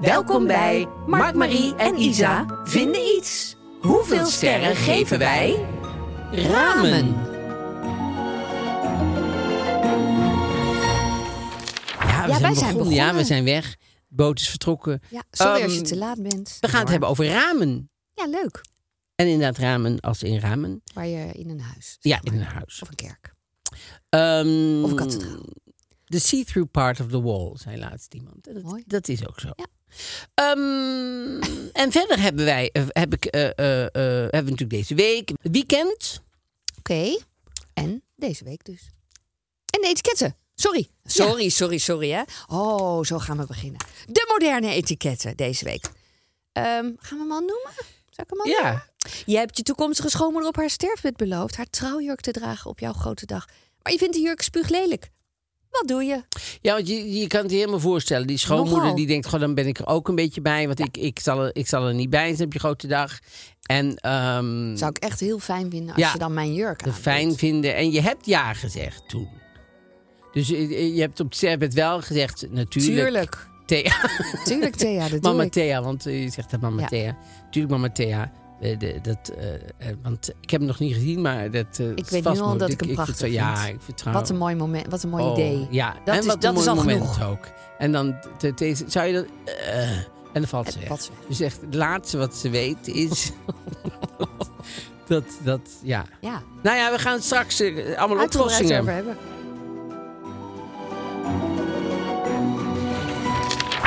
Welkom bij Mark, Marie en Isa vinden iets. Hoeveel sterren geven wij? Ramen. Ja, we Ja, zijn wij zijn begonnen. Ja, we zijn weg. De boot is vertrokken. Ja, sorry als je Ehm, te laat bent. We gaan het hebben over ramen. Ja, leuk. En inderdaad ramen als in ramen. Waar je in een huis. Ja, zeg maar. in een huis. Of een kerk. Ehm, Of een kathedraal. The see-through part of the wall, zei laatst iemand. Dat, Mooi. dat is ook zo. Ja. Ehm, en verder hebben wij, eh, heb ik, eh, eh, hebben we natuurlijk deze week weekend. Oké. En deze week dus. En de etiketten. Sorry. Sorry, sorry, sorry hè. Oh, zo gaan we beginnen. De moderne etiketten deze week. Ehm, gaan we hem al noemen? Zal ik hem al noemen? Ja, Je hebt je toekomstige schoonmoeder op haar sterfbed beloofd haar trouwjurk te dragen op jouw grote dag. Maar je vindt de jurk spuuglelijk. Wat doe je? ja want je, je kan het je helemaal voorstellen. Die schoonmoeder Nogal. die denkt, goh, dan ben ik er ook een beetje bij. Want ik, ik, zal er, ik zal er niet bij zijn op je grote dag. En ehm, Zou ik echt heel fijn vinden als Ja, je dan mijn jurk aan fijn vinden. En je hebt ja gezegd toen. Dus je, je hebt op het wel gezegd, natuurlijk. Tuurlijk. Thea. Tuurlijk, Thea, dat Mama. Thea, want eh, je zegt dat Mama Ja. Thea. Tuurlijk Mama Thea. Eh, de- dat, eh, want ik heb hem nog niet gezien, maar dat eh, Ik weet nu al dat ik hem prachtig wel- Ja, ik vertrouw. Wat een mooi moment, wat een mooi Oh, idee. Ja, Dat en is- wat dat een is mooi al moment genoeg. ook. En dan te- zou je dat... en dan valt ze weg. ze. Dus echt het laatste wat ze weet is... dat, dat, ja. Ja, Nou ja, we gaan straks allemaal oplossingen. over hebben.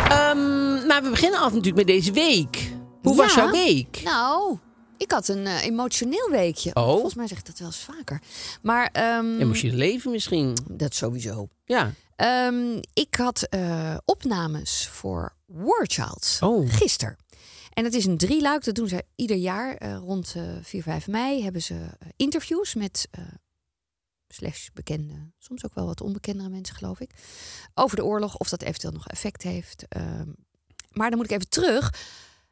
Ehm, maar we beginnen altijd natuurlijk met deze week. Hoe was jouw week? Nou, ik had een eh, emotioneel weekje. Oh. Volgens mij zeg ik dat wel eens vaker. Maar ehm, Emotioneel leven misschien. dat sowieso. Ja. Ehm, ik had eh, opnames voor Warchild Oh. gisteren. En het is een drieluik. Dat doen ze ieder jaar. eh, rond eh 4, 5 mei hebben ze interviews met slash bekende, soms ook wel wat onbekendere mensen, geloof ik. Over de oorlog, of dat eventueel nog effect heeft. Ehm, maar dan moet ik even terug.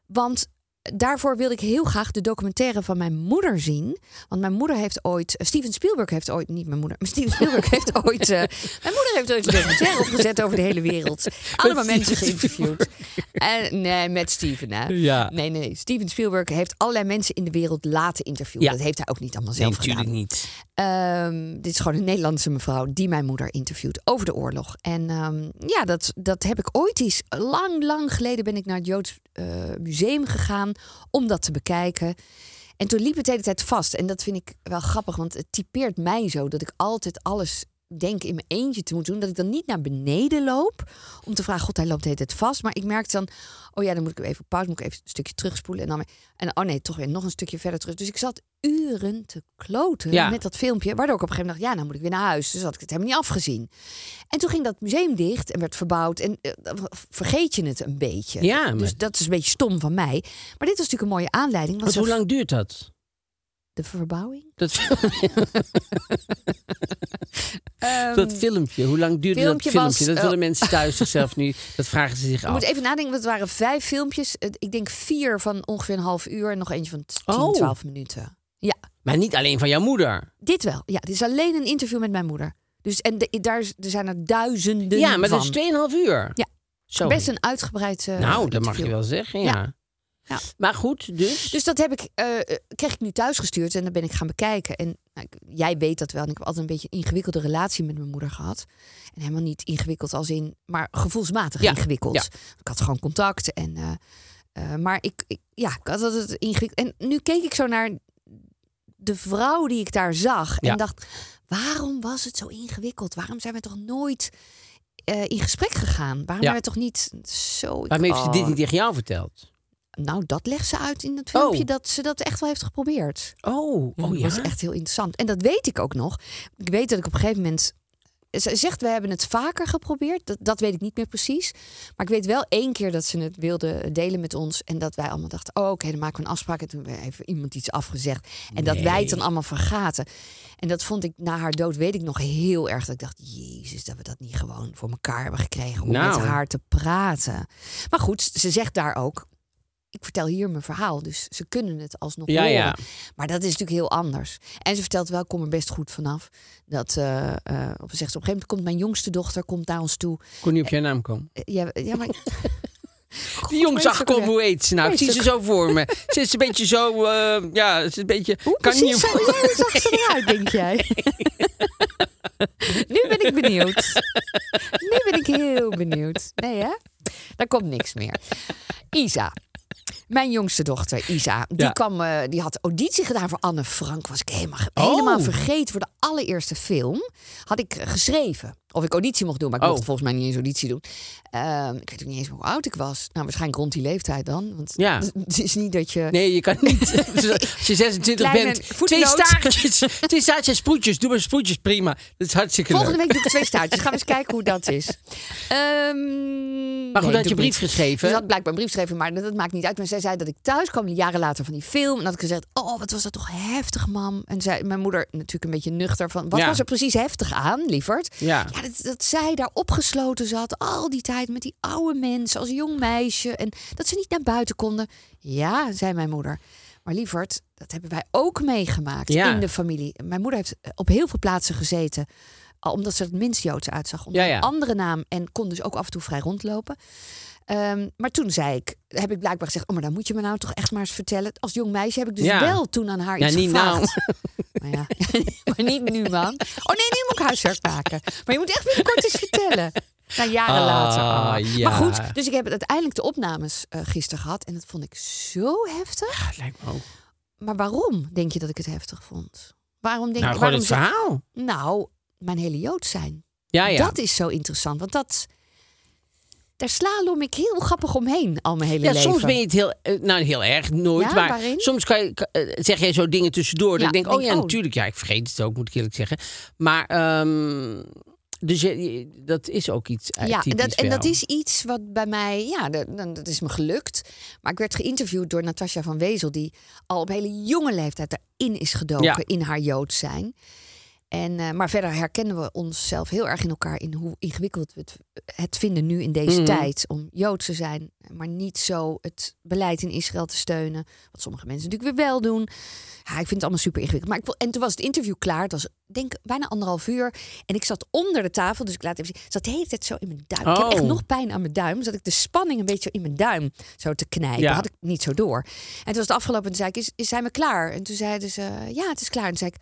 Want daarvoor wilde ik heel graag de documentaire van mijn moeder zien. Want mijn moeder heeft ooit... eh, Steven Spielberg heeft ooit... Niet mijn moeder, maar Steven Spielberg heeft ooit... eh, mijn moeder heeft ooit een documentaire opgezet over de hele wereld. Allemaal mensen geïnterviewd. En, nee, met Steven, hè? Ja. Nee, nee. Steven Spielberg heeft allerlei mensen in de wereld laten interviewen. Ja. Dat heeft hij ook niet allemaal Nee, zelf natuurlijk gedaan. niet. Ehm, dit is gewoon een Nederlandse mevrouw die mijn moeder interviewt over de oorlog. En ehm, ja, dat, dat heb ik ooit eens. Lang, lang geleden ben ik naar het Joods eh, Museum gegaan om dat te bekijken. En toen liep het de hele tijd vast. En dat vind ik wel grappig, want het typeert mij zo dat ik altijd alles denk in mijn eentje te moeten doen. Dat ik dan niet naar beneden loop om te vragen, god, hij loopt de hele tijd vast. Maar ik merkte dan, oh ja, dan moet ik even pauze, moet ik even een stukje terugspoelen. En dan, en oh nee, toch weer nog een stukje verder terug. Dus ik zat uren te kloten Ja. met dat filmpje. Waardoor ik op een gegeven moment dacht, ja, nou moet ik weer naar huis. Dus had ik het helemaal niet afgezien. En toen ging dat museum dicht en werd verbouwd. En dan vergeet je het een beetje. Ja, maar- Dus dat is een beetje stom van mij. Maar dit was natuurlijk een mooie aanleiding. Want hoe lang duurt dat? De verbouwing? Dat, dat filmpje, hoe lang duurde Ehm, filmpje dat filmpje? was, dat eh, willen mensen thuis zichzelf nu, dat vragen ze zich af. moet even nadenken, het waren vijf filmpjes. Ik denk vier van ongeveer een half uur en nog eentje van 10, Oh. 12 minuten. Ja, Maar niet alleen van jouw moeder. dit wel. Ja, dit is alleen een interview met mijn moeder. Dus en de- daar er zijn er duizenden Ja, maar van. dat is 2,5 uur. Ja. Best een uitgebreid. eh, nou, dat mag je wel zeggen, ja. Ja. Ja. Maar goed, dus. Dus dat heb ik, eh, eh, kreeg ik nu thuis gestuurd en dan ben ik gaan bekijken. En nou, jij weet dat wel. En ik heb altijd een beetje een ingewikkelde relatie met mijn moeder gehad. En helemaal niet ingewikkeld als in, maar gevoelsmatig Ja, ingewikkeld. ja. Ik had gewoon contact. En, eh, maar ik, ik, ja, ik had altijd ingewikkeld. En nu keek ik zo naar de vrouw die ik daar zag. En dacht, waarom was het zo ingewikkeld? Waarom zijn we toch nooit in gesprek gegaan? Waarom zijn we toch niet zo... Waarom heeft ze Oh. dit niet tegen jou verteld? Nou, dat legt ze uit in het filmpje Oh. dat ze dat echt wel heeft geprobeerd. Oh, oh ja. Dat is echt heel interessant. En dat weet ik ook nog. Ik weet dat ik op een gegeven moment. Ze zegt, we hebben het vaker geprobeerd. Dat, dat weet ik niet meer precies. Maar ik weet wel één keer dat ze het wilde delen met ons. En dat wij allemaal dachten, oh, oké, dan maken we een afspraak. En toen heeft iemand iets afgezegd. En dat wij het dan allemaal vergaten. En dat vond ik na haar dood, weet ik nog heel erg. Dat ik dacht, jezus, dat we dat niet gewoon voor elkaar hebben gekregen. Om Nou. met haar te praten. Maar goed, ze zegt daar ook, ik vertel hier mijn verhaal. Dus ze kunnen het alsnog Ja, horen. ja. Maar dat is natuurlijk heel anders. En ze vertelt wel, ik kom er best goed vanaf. Dat, eh eh, op, zegt, ze, op een gegeven moment komt mijn jongste dochter komt naar ons toe. kon niet op je naam komen. Eh, Ja, ja maar... Die jong weet zag kom, hoe heet ze nou? Ik zie ze zo voor me. Ze is een beetje zo, ja, ze is een beetje... Hoe kan niet zo, hoe zag ze eruit, denk jij? nu ben ik benieuwd. Nu ben ik heel benieuwd. Nee, hè? Daar komt niks meer. Isa. Mijn jongste dochter, Isa, die, Ja. kwam, eh, die had auditie gedaan voor Anne Frank. Was ik helemaal, Oh. helemaal vergeten. Voor de allereerste film had ik eh, geschreven. Of ik auditie mocht doen, maar ik Oh. mocht volgens mij niet eens auditie doen. Ehm, ik weet ook niet eens hoe oud ik was. Nou, waarschijnlijk rond die leeftijd dan. Want Ja. het is niet dat je... Nee, je kan niet. Als je 26 Kleine bent, twee staartjes. Twee staartjes en sproetjes. Doe maar sproetjes, prima. Dat is hartstikke Volgende leuk. week doe ik twee staartjes. Gaan we eens kijken hoe dat is. Ehm, Maar goed, nee, had je brief niet. geschreven? Ze had blijkbaar een brief geschreven, maar dat, dat maakt niet uit. Maar zij zei dat ik thuis kwam, jaren later van die film. En had ik gezegd, oh, wat was dat toch heftig, mam. En zei mijn moeder natuurlijk een beetje nuchter van... wat Ja. was er precies heftig aan, lieverd? Ja. Ja, dat, dat zij daar opgesloten zat al die tijd met die oude mensen als jong meisje. En dat ze niet naar buiten konden. Ja, zei mijn moeder. Maar lieverd, dat hebben wij ook meegemaakt Ja. in de familie. Mijn moeder heeft op heel veel plaatsen gezeten. Omdat ze het minst Joods uitzag. Onder Ja, ja. een andere naam. En kon dus ook af en toe vrij rondlopen. Ehm, maar toen zei ik, heb ik blijkbaar gezegd... oh, maar dan moet je me nou toch echt maar eens vertellen. Als jong meisje heb ik dus Ja. wel toen aan haar Ja, iets niet nou. gevraagd. Maar, ja. maar niet nu, man. Oh nee, nu moet ik huiswerk maken. Maar je moet echt binnenkort eens vertellen. Nou, jaren Ah, later. ah. ja. Maar goed, dus ik heb uiteindelijk de opnames eh gisteren gehad. En dat vond ik zo heftig. Ja, lijkt me ook. Maar waarom denk je dat ik het heftig vond? Waarom denk Nou, je... gewoon waarom het ze- verhaal. Nou, mijn hele Jood zijn. Ja, ja. Dat is zo interessant. Want dat... Daar slalom ik heel grappig omheen al mijn hele Ja, leven. soms ben je het heel, eh, nou heel erg, nooit, Ja, maar waarin? soms kan je, eh, zeg jij zo dingen tussendoor. dat Ja, ik denk, oh denk, ja, oh. natuurlijk, ja, ik vergeet het ook, moet ik eerlijk zeggen. Maar, ehm, dus je, dat is ook iets eh, Ja, dat, en dat is iets wat bij mij, ja, dat, dat is me gelukt. Maar ik werd geïnterviewd door Natasja van Wezel, die al op hele jonge leeftijd erin is gedoken in haar Joods zijn. En, eh, maar verder herkennen we onszelf heel erg in elkaar in hoe ingewikkeld we het, het vinden nu in deze Mhm. tijd om Joods te zijn, maar niet zo het beleid in Israël te steunen. Wat sommige mensen natuurlijk weer wel doen. Ja, ik vind het allemaal super ingewikkeld. Maar ik, wil- en toen was het interview klaar. Het was denk bijna anderhalf uur. En ik zat onder de tafel, dus ik laat even zien. Zat de hele tijd zo in mijn duim. Ik heb Oh. echt nog pijn aan mijn duim. Zat ik de spanning een beetje in mijn duim zo te knijpen. Ja. Had ik niet zo door. En toen was het afgelopen en toen zei ik, is, is zijn we klaar? En toen zeiden ze, ja, het is klaar. En toen zei ik,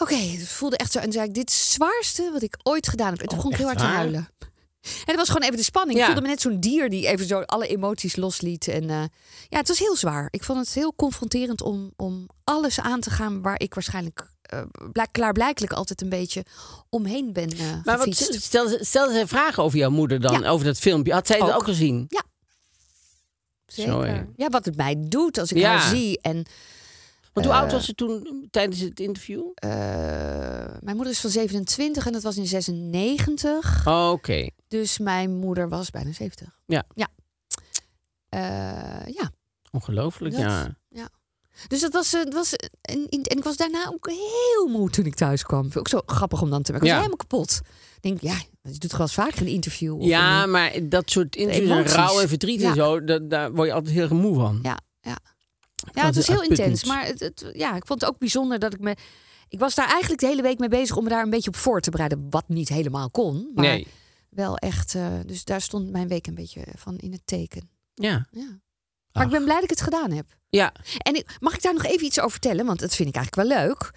oké, het voelde echt zo. En zei ik, dit is het zwaarste wat ik ooit gedaan heb. En toen Oh, begon ik heel hard te huilen. En het was gewoon even de spanning. Ja. Ik voelde me net zo'n dier die even zo alle emoties losliet. En eh, ja, het was heel zwaar. Ik vond het heel confronterend om, om alles aan te gaan waar ik waarschijnlijk blijk- klaarblijkelijk altijd een beetje omheen ben eh Maar wat, stel, stel zij vragen over jouw moeder dan, Ja. over dat filmpje. Had zij het Ook. ook gezien? Zeker. Zo, ja. ja, wat het mij doet als ik Ja. haar zie. En Want hoe Eh. oud was ze toen tijdens het interview? eh, mijn moeder is van 27 en dat was in 96. Oh, Oké. Dus mijn moeder was bijna 70. Ja. Ja. Eh, ja. Ongelooflijk, Dat- ja. Dus dat was, eh, het was en, en ik was daarna ook heel moe toen ik thuis kwam. Vind ik Ook zo grappig om dan te merken. Ik was Ja. helemaal kapot. Ik denk, ja, je doet eens vaker een interview. of Ja, een- maar dat soort interviews en rouw en verdriet en Ja. zo, dat, daar word je altijd heel moe van. ja, ja. Ja, het was heel uitputtend. intens. Maar het, het- ja, ik vond het ook bijzonder dat ik me... Ik was daar eigenlijk de hele week mee bezig om me daar een beetje op voor te bereiden. Wat niet helemaal kon. Maar Nee. wel echt... eh, dus daar stond mijn week een beetje van in het teken. Ja. Ja. Maar ik ben blij dat ik het gedaan heb. Ja, En ik, mag ik daar nog even iets over vertellen? Want dat vind ik eigenlijk wel leuk.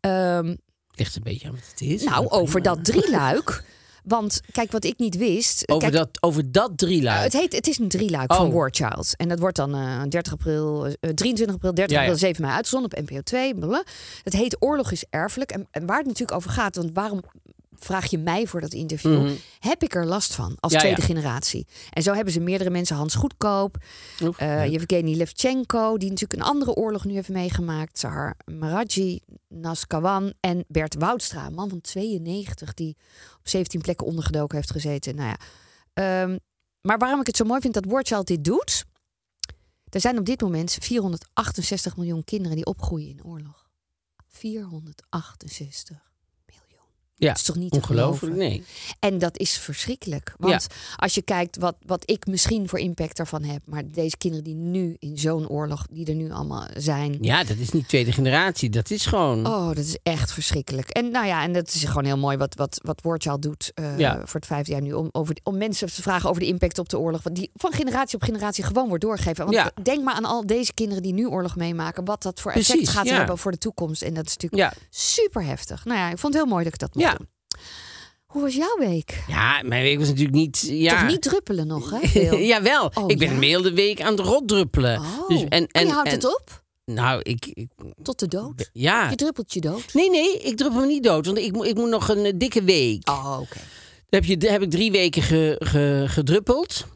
Ehm, ligt een beetje aan wat het is. nou, over dat drieluik. Want kijk, wat ik niet wist. Over, kijk, dat, over dat drieluik. uh, het, heet, het is een drieluik Oh. van War Child. En dat wordt dan eh 30 april, eh, 23 april, 30 Ja, ja. april, 7 mei uitgezonden op NPO 2. blablabla. Het heet Oorlog is erfelijk. En, en waar het natuurlijk over gaat, want waarom vraag je mij voor dat interview? Heb ik er last van als Mhm. Ja, tweede ja. generatie? En zo hebben ze meerdere mensen. Hans Goedkoop, Oef, eh leuk. Yevgeny Levchenko, die natuurlijk een andere oorlog nu heeft meegemaakt. Zahar Maraji, Naskawan en Bert Woudstra, een man van 92, die op 17 plekken ondergedoken heeft gezeten. Nou ja, ehm, maar waarom ik het zo mooi vind dat Wordchild dit doet. Er zijn op dit moment 468 miljoen kinderen die opgroeien in oorlog. 468 miljoen. Ja, Dat is toch niet ongelooflijk? Nee. En dat is verschrikkelijk. Want als je kijkt wat, wat ik misschien voor impact daarvan heb. Maar deze kinderen die nu in zo'n oorlog, die er nu allemaal zijn. Ja, dat is niet tweede generatie. Dat is gewoon... Oh, dat is echt verschrikkelijk. En nou ja, en dat is gewoon heel mooi wat, wat, wat doet eh, Ja. voor het vijfde jaar nu. Om, over, om mensen te vragen over de impact op de oorlog. Want die van generatie op generatie gewoon wordt doorgegeven. Want Ja. denk maar aan al deze kinderen die nu oorlog meemaken. Wat dat voor effect Precies, gaat hebben voor de toekomst. En dat is natuurlijk super heftig. Nou ja, ik vond het heel mooi dat ik dat mocht Ja. doen. Hoe was jouw week? Ja, mijn week was natuurlijk niet... Ja. Toch niet druppelen nog, hè? Jawel, Oh, ik ben ja? een hele week aan het rotdruppelen. Oh. Dus, en, en, en je houdt en- het op? Nou, ik... ik Tot de dood? ja. Je druppelt je dood? Nee, nee, ik druppel me niet dood. Want ik, moet- ik moet nog een eh, dikke week. Oh, oké. Heb, je, heb ik drie weken ge, ge- gedruppeld.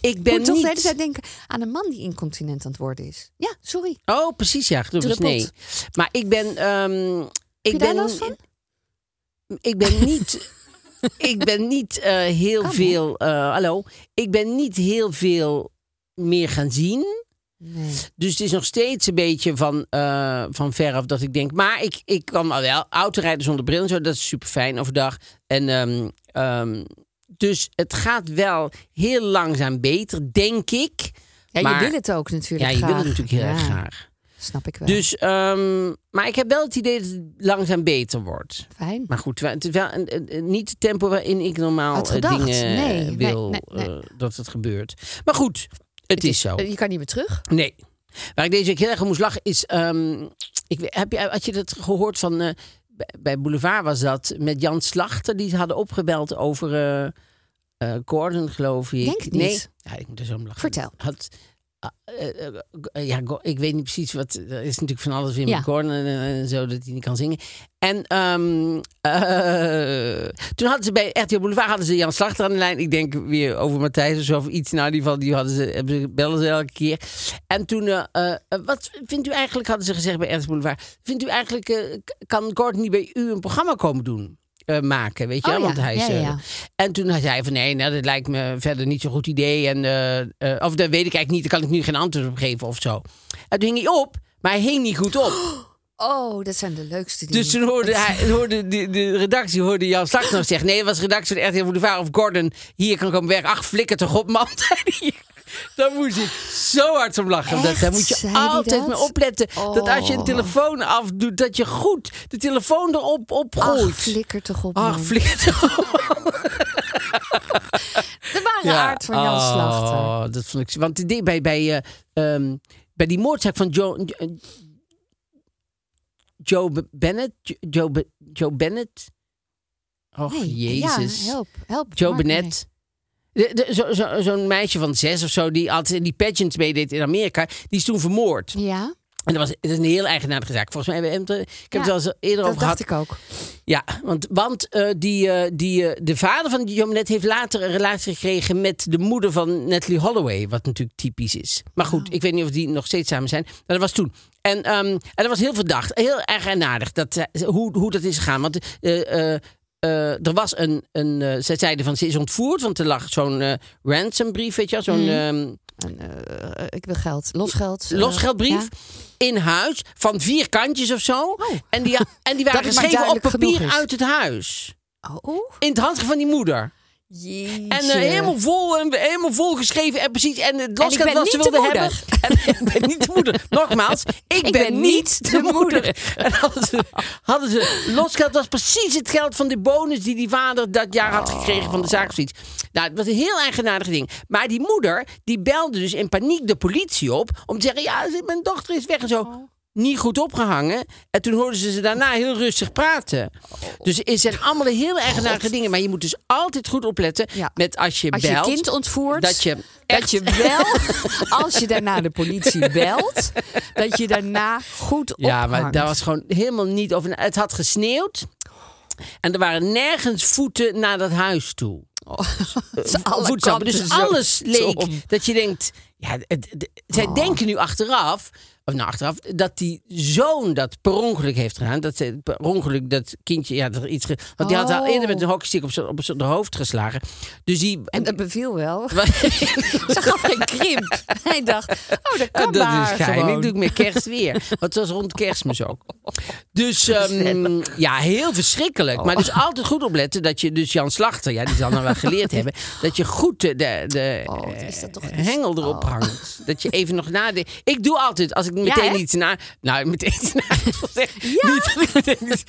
Ik ben moet toch niet... de hele tijd denken aan een man die incontinent aan het worden is. Ja, sorry. Oh, precies, ja. Druppelt. Nee. Maar ik ben... ehm, ik ben, last van? Ik ben niet... ik ben niet eh, heel Kan, veel... eh, hallo. Ik ben niet heel veel meer gaan zien. Nee. Dus het is nog steeds een beetje van, eh van veraf dat ik denk. Maar ik, ik kan wel autorijden zonder bril en zo. Dat is super fijn overdag. En, ehm, ehm, dus het gaat wel heel langzaam beter, denk ik. Ja, Maar- je wil het ook natuurlijk Ja, je wil het natuurlijk heel erg graag. Snap ik wel. Dus, ehm, maar ik heb wel het idee dat het langzaam beter wordt. Fijn. Maar goed, het is wel een, een- een- niet het tempo waarin ik normaal eh, dingen Nee, eh, wil nee, nee. eh, dat het gebeurt. Maar goed, het, is zo. Je kan niet meer terug. Nee. Waar ik deze week heel erg om moest lachen is... ehm, ik, heb je, had je dat gehoord van... bij- Boulevard was dat met Jan Slachter. Die ze hadden opgebeld over Gordon, geloof ik. Denk het niet. Nee, ja, ik moet er zo om lachen. Vertel. Had, ja, Go- ik weet niet precies wat... Er is natuurlijk van alles weer Ja. met Gordon en, en zo, dat hij niet kan zingen. En ehm, eh, toen hadden ze bij RTL Boulevard hadden ze Jan Slachter aan de lijn. Ik denk weer over Matthijs of zo, of iets. Nou, in ieder geval, die hadden ze, hebben ze, bellen ze elke keer. En toen, eh, eh, eh, wat vindt u eigenlijk, hadden ze gezegd bij RTL Boulevard. Vindt u eigenlijk, eh, kan Gordon niet bij u een programma komen doen? Eh, maken, weet je Oh ja, Want hij is, ja, ja, eh. En toen zei hij van nee, nou, dat lijkt me verder niet zo'n goed idee. En, eh, of dat weet ik eigenlijk niet, daar kan ik nu geen antwoord op geven of zo. En toen hing hij op, maar hij hing niet goed op. Oh, dat zijn de leukste dingen. Dus toen hoorde, hij, hoorde de, de redactie hoorde Jan Slachter nog zeggen... nee, was de redactie van RTL Boulevard of Gordon... hier kan komen werken. Ach, flikker toch op, man. Daar moest ik zo hard om lachen. Echt? daar moet je Zei altijd dat? mee opletten. Dat als je een Oh. telefoon afdoet, dat je goed de telefoon erop op Ach, flikker toch op, Ach, flikker toch op. De ware aard van Jan Oh, Slachter. dat vond ik... Want die- bij, bij, eh, ehm, bij die moordzaak van Joe... Joe Bennett? Jo- Joe, Joe Bennett? Och, Nee, jezus. Ja, help, help. Joe Bennett. De- zo- zo- Zo'n meisje van zes of zo, die altijd in die pageants meedeed in Amerika, die is toen vermoord. Ja, En dat was dat is een heel eigenaardige zaak. Volgens mij hebben we hem, ik heb Ja, het wel eens eerder dat over dacht gehad. ik ook. Ja, want, want eh, die, eh, die, eh, de vader van Joe Bennett heeft later een relatie gekregen met de moeder van Natalie Holloway, wat natuurlijk typisch is. Maar goed, ik weet niet of die nog steeds samen zijn. Maar dat was toen. En, ehm, en dat was heel verdacht, heel erg aardig dat, hoe, hoe dat is gegaan. Want er was een, een eh, zij zeiden van ze is ontvoerd, want er lag zo'n eh, ransombrief, weet je zo'n ehm, En, eh, ik wil geld. Losgeld. eh, losgeldbrief ja. in huis van vier kantjes of zo. En die, en die waren Oh. Geschreven op papier uit het huis. Oh, In het handschrift van die moeder. Jeetje. En eh, helemaal vol en helemaal vol geschreven en precies. En het wat ze niet de wilden moeder. hebben. En ik ben niet de moeder. Nogmaals, ik, ben, niet de moeder. En hadden ze, hadden ze losgeld was precies het geld van de bonus die die vader dat jaar had gekregen van de zaak of zoiets. Nou, het was een heel eigenaardig ding. Maar die moeder, die belde dus in paniek de politie op om te zeggen, ja, mijn dochter is weg en zo. Niet goed opgehangen. En toen hoorden ze ze daarna heel rustig praten. Dus het zijn allemaal heel eigenaardige dingen. Maar je moet dus altijd goed opletten Ja. met als je Als je belt. kind ontvoert, dat je dat je wel, als je daarna de politie belt, dat je daarna goed Ja, ophangt. maar daar was gewoon helemaal niet over. Het had gesneeuwd. En er waren nergens voeten naar dat huis toe. Is alle voetstappen. Dus alles leek om. dat je denkt. Ja, het, het- zij Oh. denken nu achteraf. Of nou achteraf, dat die zoon dat per ongeluk heeft gedaan. Dat ze per ongeluk dat kindje, ja, dat iets. ge- Want die had al Oh. eerder met een hockeystick op zijn op zijn hoofd geslagen. Dus die. En dat beviel wel. Ze gaf geen krimp. Hij dacht, oh, dat kan dat maar is gein. gewoon. Ik doe het met kerst weer. Want het was rond kerstmis ook. Dus ehm, ja, heel verschrikkelijk. Maar Oh. dus altijd goed opletten dat je, dus Jan Slachter, ja, die zal nou wel geleerd hebben, dat je goed de, de, de Oh, eh, hengel erop oh. hangt. Dat je even nog nadenkt. Ik doe altijd, als ik meteen hè? iets na... Nou, meteen iets naast wil zeggen. Niet meteen iets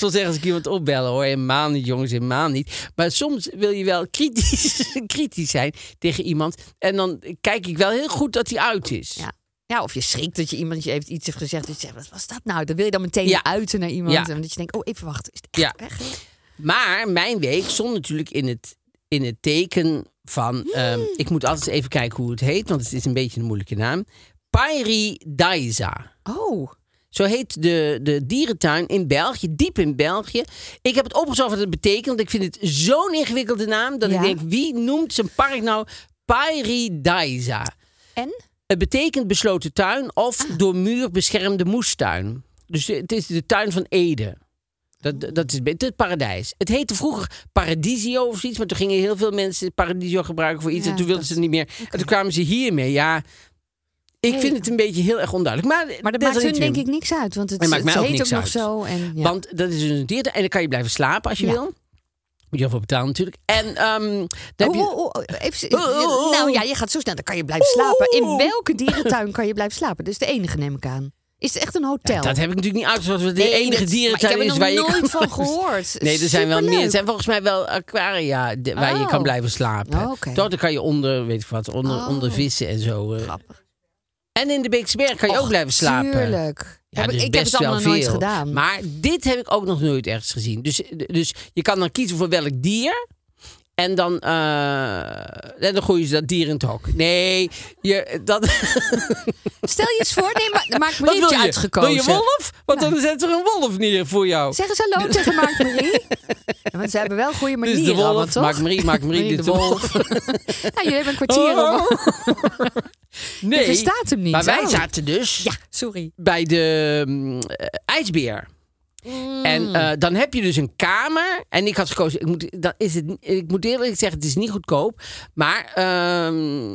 wil zeggen als ik iemand opbel hoor. Helemaal niet, jongens, helemaal niet. Maar soms wil je wel kritisch, kritisch zijn tegen iemand. En dan kijk ik wel heel goed dat hij uit is. Ja. Ja, of je schrikt dat je iemand je heeft iets heeft gezegd. Dat je zegt, wat was dat nou? Dan wil je dan meteen Ja. uiten naar iemand. Ja. En dat je denkt, oh, even wachten. Is het echt Ja. weg? Maar mijn week stond natuurlijk in het, in het teken van... ehm, ik moet altijd even kijken hoe het heet, want het is een beetje een moeilijke naam. Pairidaisa. Oh, Zo heet de, de dierentuin in België, diep in België. Ik heb het opgezocht wat het betekent, want ik vind het zo'n ingewikkelde naam... dat Ja. ik denk, wie noemt zijn park nou Pairidaisa? en? Het betekent besloten tuin of door muur beschermde moestuin. Dus het is de tuin van Ede. Dat, dat is het, paradijs. Het heette vroeger Paradisio of zoiets, maar toen gingen heel veel mensen Paradisio gebruiken voor iets Ja, en toen wilden dat- ze het niet meer. En toen kwamen ze hiermee. Ja, ik Nee. vind het een beetje heel erg onduidelijk. Maar, Maar dat maakt hun denk ik niks uit. Want het, het mij ook heet niks ook nog zo. En, ja. Want dat is dus een dierentuin en dan kan je blijven slapen als je Ja. wil. Moet je ervoor betalen natuurlijk. En ehm dan Oh, oh, oh, even, oh. Nou ja, je gaat zo snel. Dan kan je blijven slapen. In welke dierentuin kan je blijven slapen? Dat is de enige, neem ik aan. Is het echt een hotel? Dat heb ik natuurlijk niet uitgezocht. De Nee, enige dat- dierentuin ik is heb er waar je nog kan nooit van gehoord. Nee, er zijn wel meer. Er zijn volgens mij wel aquaria de- waar je Oh. kan blijven slapen. Oh. Toch, dan kan je onder, weet ik wat, onder, Oh. onder vissen en zo. eh. Grappig. En in de Beekse Berg kan je ook blijven slapen. Tuurlijk. Ja, Heb ik- dus ik heb best het allemaal wel nooit veel. gedaan. Maar dit heb ik ook nog nooit ergens gezien. Dus, dus je kan dan kiezen voor welk dier. En dan, eh, en dan gooien ze dat dier in het hok. Nee, je, dat, Stel je eens voor, nee, maar wat Marie heeft je je? uitgekozen. Wil je wolf? Want dan zet er een wolf neer voor jou. Zeg eens hallo tegen Mark Marie. Want ze hebben wel goede manieren de allemaal, wolf. toch? Maak Marie, maak Marie, Marie dit de de wolf. Nou, jullie hebben een kwartier. Oh. Nee, Je verstaat hem niet. maar wij Oh. zaten dus Ja, sorry. bij de eh, ijsbeer. Mm. En eh, dan heb je dus een kamer. En ik had gekozen, ik moet, dan is het, ik moet eerlijk zeggen, het is niet goedkoop. Maar, ehm,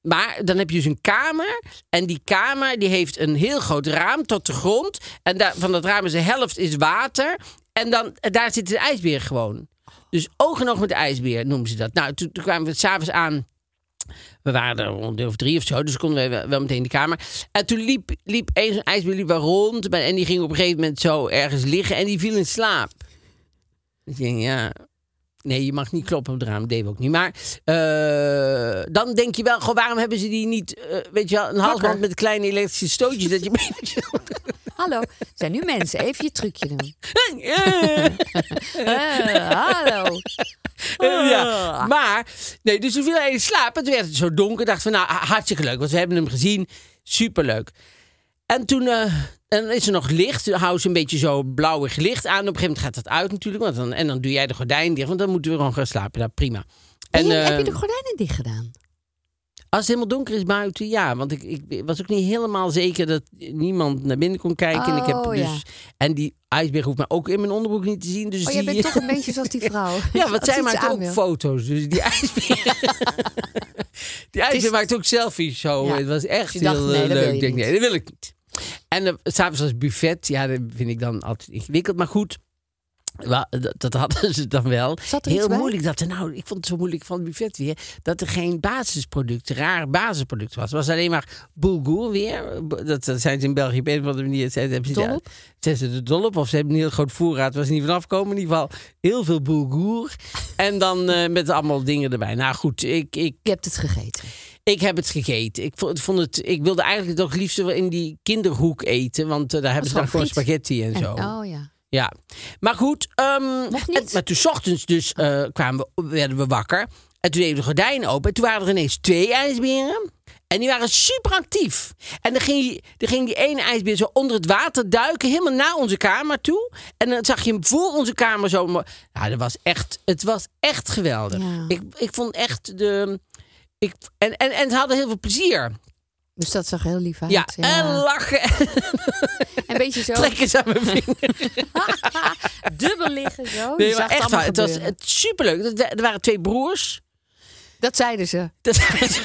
maar dan heb je dus een kamer. En die kamer die heeft een heel groot raam tot de grond. En daar, van dat raam is de helft is water. En dan, en daar zit de ijsbeer gewoon. Dus oog en oog met de ijsbeer noemen ze dat. Nou, toen, toen kwamen we s'avonds aan. We waren er rond een of drie of zo, dus konden we wel, meteen in de kamer. En toen liep, liep een zo'n ijsbeer liep wel rond. En die ging op een gegeven moment zo ergens liggen en die viel in slaap. Dus ik denk, ja... Nee, je mag niet kloppen op het raam. Dat deden we ook niet. Maar eh, dan denk je wel, goh, waarom hebben ze die niet... eh, weet je wel, een halsband met kleine elektrische stootjes... dat je Hallo. Zijn nu mensen. Even je trucje doen. Eh, Eh, hallo. ja. Maar, nee, dus toen viel hij in slaap. En toen werd het zo donker. Dacht van, nou, hartstikke leuk. Want we hebben hem gezien. Superleuk. En toen eh, en is er nog licht. Dan houden ze een beetje zo blauwig licht aan. Op een gegeven moment gaat dat uit natuurlijk. Want dan, en dan doe jij de gordijn dicht. Want dan moeten we gewoon gaan slapen. Nou, prima. En, En, heb je eh, de gordijnen dicht gedaan? Als het helemaal donker is buiten, ja. Want ik, ik was ook niet helemaal zeker dat niemand naar binnen kon kijken. en, ik heb Oh, dus, ja. en die ijsberg hoeft me ook in mijn onderbroek niet te zien. Dus Oh, jij die, bent toch een beetje zoals die vrouw. Ja, Als want zij maakt ook wil. foto's. Dus die ijsbeer... die ijsbeer is- maakt ook selfies zo. Ja. Het was echt Je heel dacht, nee, eh, leuk. je Ik denk, nee, dat wil ik niet. En uh, s'avonds was buffet. Ja, dat vind ik dan altijd ingewikkeld. Maar goed, dat, dat hadden ze dan wel. Er Heel bij? moeilijk dat er nou... Ik vond het zo moeilijk van het buffet weer... dat er geen basisproduct, raar basisproduct was. Het was alleen maar bulgur weer. Dat, dat zijn ze in België op een of andere manier... Zijn, hebben ze, zijn ze de dolop of ze hebben een heel groot voorraad... waar ze niet vanaf komen. In ieder geval heel veel bulgur. en dan eh, met allemaal dingen erbij. Nou goed, ik, ik Je hebt het gegeten. Ik heb het gegeten. Ik vond, het, ik wilde eigenlijk toch liefst in die kinderhoek eten. Want eh, daar hebben ze dan gewoon spaghetti en zo. Oh ja. Ja. Maar goed. ehm, maar toen 's ochtends dus eh, kwamen we, werden we wakker. En toen deden we de gordijnen open. En toen waren er ineens twee ijsberen. En die waren super actief. En dan ging, die, dan ging die ene ijsbeer zo onder het water duiken. Helemaal naar onze kamer toe. En dan zag je hem voor onze kamer zo. Nou, dat was echt, het was echt geweldig. Ja. Ik, ik vond echt de... Ik, en, en, en ze hadden heel veel plezier. Dus dat zag heel lief uit. Ja, en lachen. Een beetje zo Trekken ze aan mijn vinger. dubbel liggen zo. Nee, maar echt het waar. allemaal Het was het, superleuk. Er waren twee broers. Dat zeiden ze. Dat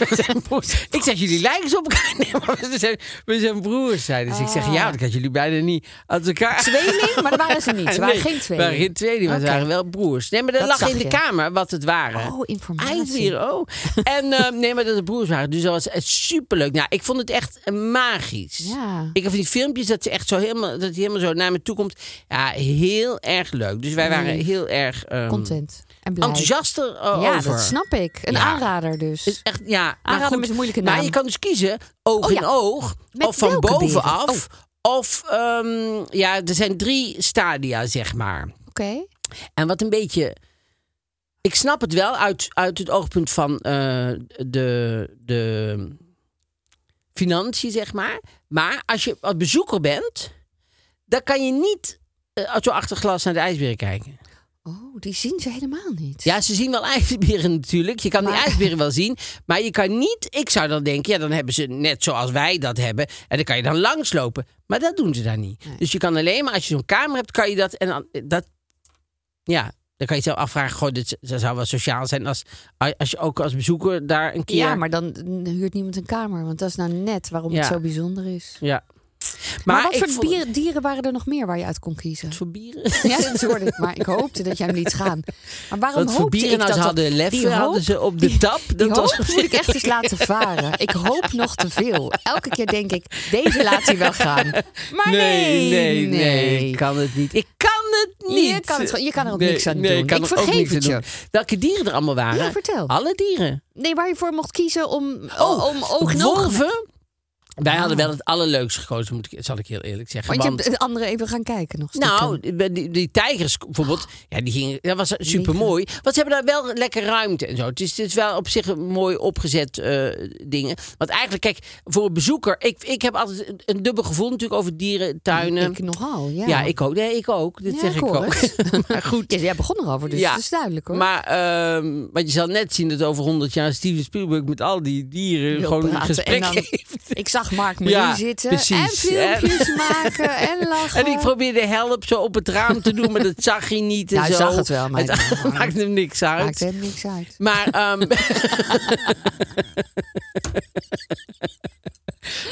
zijn broers. Ik zeg, jullie lijken zo op elkaar. Nee, maar we zijn, we zijn broers, zeiden ze. Ik zeg, ja, dat kan jullie bijna niet uit elkaar. Tweeling, maar dat waren ze niet. Ze waren Nee, geen tweeling. waren geen tweeling, maar ze waren wel broers. Nee, maar er Dat lag in de kamer wat het waren. Oh, informatie. Oh. En eh, nee, maar dat het broers waren. Dus dat was echt superleuk. Nou, ik vond het echt eh, magisch. Ja. Ik heb die filmpjes dat ze echt zo helemaal, dat helemaal zo naar me toe komt. Ja, heel erg leuk. Dus wij waren heel erg ehm, Content. En blij. enthousiast er eh, Ja, over. dat snap ik. Een Ja. aanrader dus. Is echt, ja, maar Aanrader goed. met een moeilijke Maar naam. je kan dus kiezen, oog Oh, in ja. oog, Met of van bovenaf. beren? Of, ehm, ja, er zijn drie stadia, zeg maar. Oké. En wat een beetje... Ik snap het wel uit, uit het oogpunt van eh, de, de financiën, zeg maar. Maar als je als bezoeker bent, dan kan je niet eh, zo achter glas naar de ijsberen kijken. Oh, die zien ze helemaal niet. Ja, ze zien wel ijsberen natuurlijk. Je kan die ijsberen wel zien. Maar je kan niet... Ik zou dan denken, ja, dan hebben ze net zoals wij dat hebben. En dan kan je dan langslopen. Maar dat doen ze daar niet. Dus je kan alleen maar, als je zo'n kamer hebt, kan je dat... En dan, dat ja, dan kan je zelf afvragen, goh, dit dat zou wel sociaal zijn als, als je ook als bezoeker daar een keer... Ja, maar dan huurt niemand een kamer. Want dat is nou net waarom Ja. het zo bijzonder is. Ja. Maar, wat voor vond- bieren- dieren waren er nog meer waar je uit kon kiezen? Voor bieren? Ja, dat hoorde ik. Maar ik hoopte dat jij hem liet gaan. Maar waarom Wat voor hoopte bieren ik nou dat ze hadden? Die hadden ze op de tap? Die Dat was moet ik echt eens laten varen. Ik hoop nog te veel. Elke keer denk ik, deze laat hij wel gaan. Maar nee, nee, nee, ik kan het niet. Ik kan het niet. Je kan het je kan er ook Nee, niks aan nee, doen. Ik, kan Ik er ook vergeef het je. Welke dieren er allemaal waren? Ja, vertel. Alle dieren. Nee, waar je voor mocht kiezen om, Oh, om oog wolven. Wij hadden Oh. wel het allerleukste gekozen, moet ik, zal ik heel eerlijk zeggen. Want je hebt de andere even gaan kijken nog. nou, die, die, die tijgers bijvoorbeeld, ja, die gingen, dat was super mooi. Want ze hebben daar wel lekker ruimte en zo. Het is, het is wel op zich een mooi opgezet eh, dingen. Want eigenlijk, kijk, voor een bezoeker, ik, ik heb altijd een- dubbel gevoel natuurlijk over dierentuinen. Ik nogal, ja. ja. ik ook. Nee, ik ook. Dit Ja, zeg ik ook. maar goed. Ja, jij begon erover, dus Ja. dat is duidelijk hoor. Maar ehm, want je zal net zien dat over 100 jaar Steven Spielberg met al die dieren gewoon een gesprek dan- heeft. Ik zag Mark Marie Ja, zitten precies. en filmpjes maken en lachen. En ik probeerde help zo op het raam te doen, maar dat zag hij niet. En Nou, hij zo. zag het wel, maar- Het maakt hem niks uit. Maakt hem niks uit. Maar ehm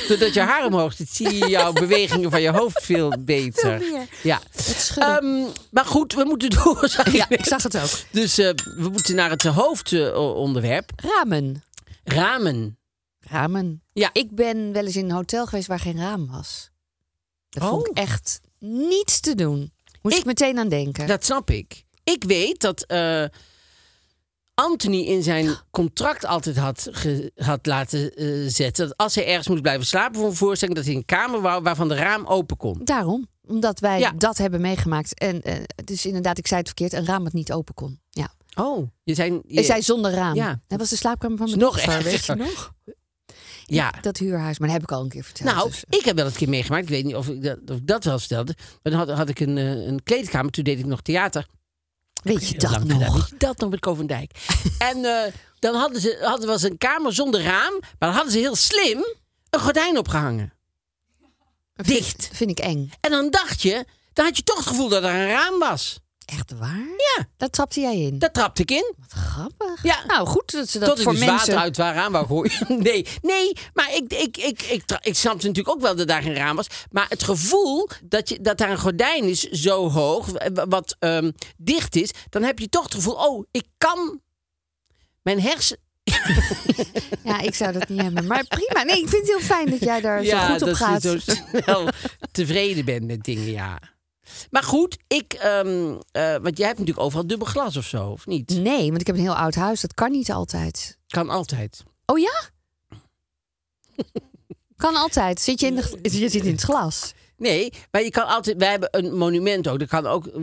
doordat je haar omhoog zit, zie je jouw bewegingen van je hoofd veel beter. Veel meer. Ja. Het. Ehm, maar goed, we moeten door. zag ja, ik ik zag het ook. Dus eh, we moeten naar het hoofdonderwerp. Ramen. Ramen. Ramen. Ja. Ik ben wel eens in een hotel geweest waar geen raam was. Dat vond ik Oh. echt niets te doen. Moest ik, Ik- meteen aan denken. Dat snap ik. Ik weet dat eh, Anthony in zijn contract altijd had, ge- had laten eh, zetten... dat als hij ergens moest blijven slapen voor een voorstelling... dat hij een kamer wou waarvan de raam open kon. Daarom. Omdat wij Ja. dat hebben meegemaakt. En eh, dus inderdaad, ik zei het verkeerd, een raam dat niet open kon. Ja. Oh, je zei zonder raam. Ja. Dat was de slaapkamer van mijn nog dochter, weet je nog? Ja. Dat huurhuis, maar dat heb ik al een keer verteld. Nou, dus- ik heb wel een keer meegemaakt. Ik weet niet of ik dat, of ik dat wel vertelde. Maar dan had, had ik een, eh, een kleedkamer. Toen deed ik nog theater. weet je dat nog? gedaan. Weet je dat nog met Kovendijk? en eh, dan hadden ze hadden, was een kamer zonder raam. Maar dan hadden ze heel slim een gordijn opgehangen. Dicht. Vind ik eng. En dan dacht je, dan had je toch het gevoel dat er een raam was. Echt waar? Ja, Daar trapte jij in. daar trapte ik in. Wat grappig. Ja. Nou, goed dat ze dat Tot voor dus mensen... water uit het raam wou gooien. Nee, nee, maar ik, ik, ik, ik, ik snapte natuurlijk ook wel dat daar geen raam was. Maar het gevoel dat, je, dat daar een gordijn is zo hoog, wat ehm, dicht is, dan heb je toch het gevoel, oh, ik kan mijn hersen... Ja, ik zou dat niet hebben. Maar prima. Nee, ik vind het heel fijn dat jij daar zo goed op dat gaat. je zo snel tevreden bent met dingen, ja. Maar goed, ik, ehm, eh, want jij hebt natuurlijk overal dubbel glas of zo, of niet? Nee, want ik heb een heel oud huis. Dat kan niet altijd. Kan altijd. Oh ja? Kan altijd. Zit je, in de, je zit in het glas. Nee, maar je kan altijd. Wij hebben een monument ook. Dat kan ook. eh,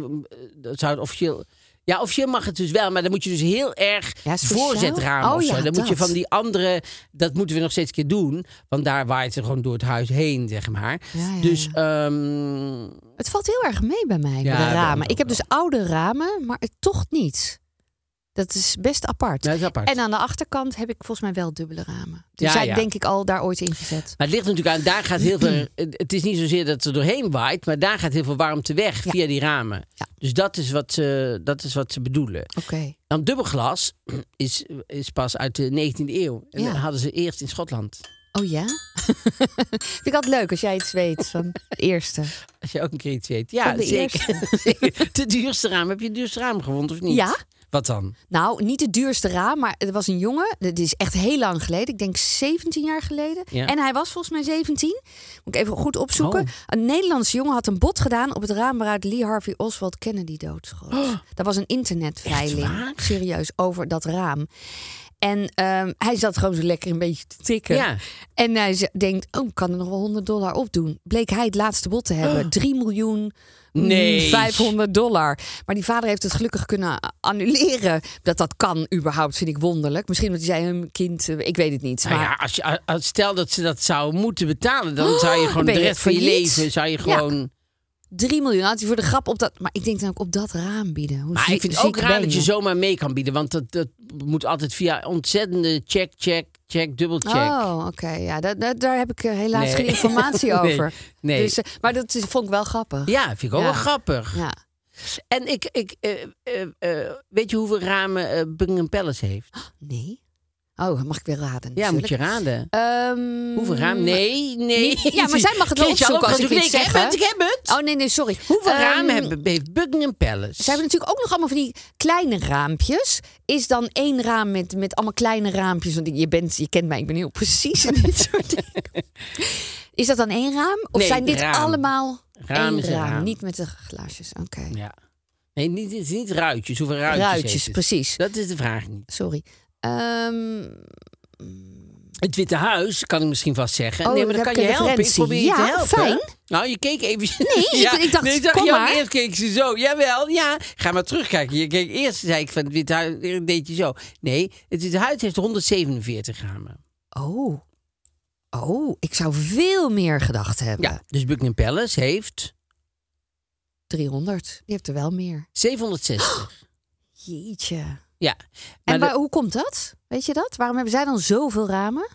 Dat zou het officieel. Ja, officieel mag het dus wel, maar dan moet je dus heel erg Ja, speciaal? voorzetramen Oh of zo. ja, dan moet je dat. van die andere, dat moeten we nog steeds een keer doen, want daar waait ze gewoon door het huis heen, zeg maar. Ja, dus ehm, Het valt heel erg mee bij mij, de ramen. Ik heb dus oude ramen, maar het toch niet. Dat is best apart. dat is apart. En aan de achterkant heb ik volgens mij wel dubbele ramen. Die Ja, denk ik al daar ooit ingezet. Maar het ligt natuurlijk aan, daar gaat heel veel. Het is niet zozeer dat het er doorheen waait, maar daar gaat heel veel warmte weg Ja. via die ramen. Ja. Dus dat is wat ze, dat is wat ze bedoelen. Oké. Dan dubbelglas is, is pas uit de 19e eeuw. En Ja. dat hadden ze eerst in Schotland. Oh ja? Vind ik altijd leuk als jij iets weet van de eerste. Als je ook een keer iets weet. Ja, de zeker. De duurste raam. Heb je het duurste raam gevonden of niet? Ja. Wat dan? Nou, niet het duurste raam, maar er was een jongen. Dit is echt heel lang geleden. Ik denk 17 jaar geleden. Ja. En hij was volgens mij 17. Moet ik even goed opzoeken. Oh. Een Nederlandse jongen had een bod gedaan op het raam waaruit Lee Harvey Oswald Kennedy doodschoot. Dat was een internetveiling. Echt waar? Serieus, over dat raam. En ehm, hij zat gewoon zo lekker een beetje te tikken. Ja. En hij denkt, oh, ik kan er nog wel 100 dollar op doen. Bleek hij het laatste bod te hebben. 3 miljoen mm, Nee. 500 dollar. Maar die vader heeft het gelukkig kunnen annuleren. Dat dat kan überhaupt, vind ik wonderlijk. Misschien omdat hij zei, hun kind, eh, ik weet het niet. Nou Maar ja, als je, als, stel dat ze dat zouden moeten betalen, dan zou je gewoon de rest van je leven zou je Ja. Gewoon. 3 miljoen had hij voor de grap op dat. Maar ik denk dan ook op dat raam bieden. Hoe Maar ziek- ik vind het ook raar ben dat je zomaar mee kan bieden, want dat, dat moet altijd via ontzettende check, check, check, dubbelcheck. Oh, oké. Ja, da- da- daar heb ik eh, helaas Nee. geen informatie Nee, over. nee. Dus, eh, maar dat vond ik wel grappig. Ja, vind ik ook Ja. wel grappig. Ja. En ik, ik eh, weet je hoeveel ramen Buckingham Palace heeft? Nee. Oh, mag ik weer raden? Ja, moet je raden. Ehm, Hoeveel ramen? Nee, nee. Ja, maar zij mag het wel opzoeken als ik opzoeken. iets Ik zeg. heb het, ik heb het. Oh nee, nee, sorry. Hoeveel Ehm, ramen hebben, heeft Buckingham Palace? Ze hebben natuurlijk ook nog allemaal van die kleine raampjes. Is dan één raam met, met allemaal kleine raampjes? Want je, bent, je kent mij, ik ben heel precies in dit soort dingen. Is dat dan één raam? Of Nee, zijn dit raam. allemaal Raam één raam? raam. Niet met de glaasjes, oké. Ja. Nee, niet, niet ruitjes. Hoeveel ruitjes, Ruitjes, precies. Dat is de vraag niet. Sorry. Ehm, Het Witte Huis kan ik misschien vast zeggen. Oh, nee, maar dan kan je helpen. Ik referentie. probeer je Ja, te helpen. fijn. Nou, je keek even. Nee, ik- ik dacht, nee, ik kom ja, maar. Eerst keek ze zo. Jawel, ja. Ga maar terugkijken. Je keek eerst, zei ik van het Witte Huis, deed je zo. Nee, het Witte Huis heeft 147 ramen. oh. Oh, ik zou veel meer gedacht hebben. Ja, dus Buckingham Palace heeft 300. Die heeft er wel meer. 760. Jeetje. Ja. En Maar waar- de- hoe komt dat? Weet je dat? Waarom hebben zij dan zoveel ramen?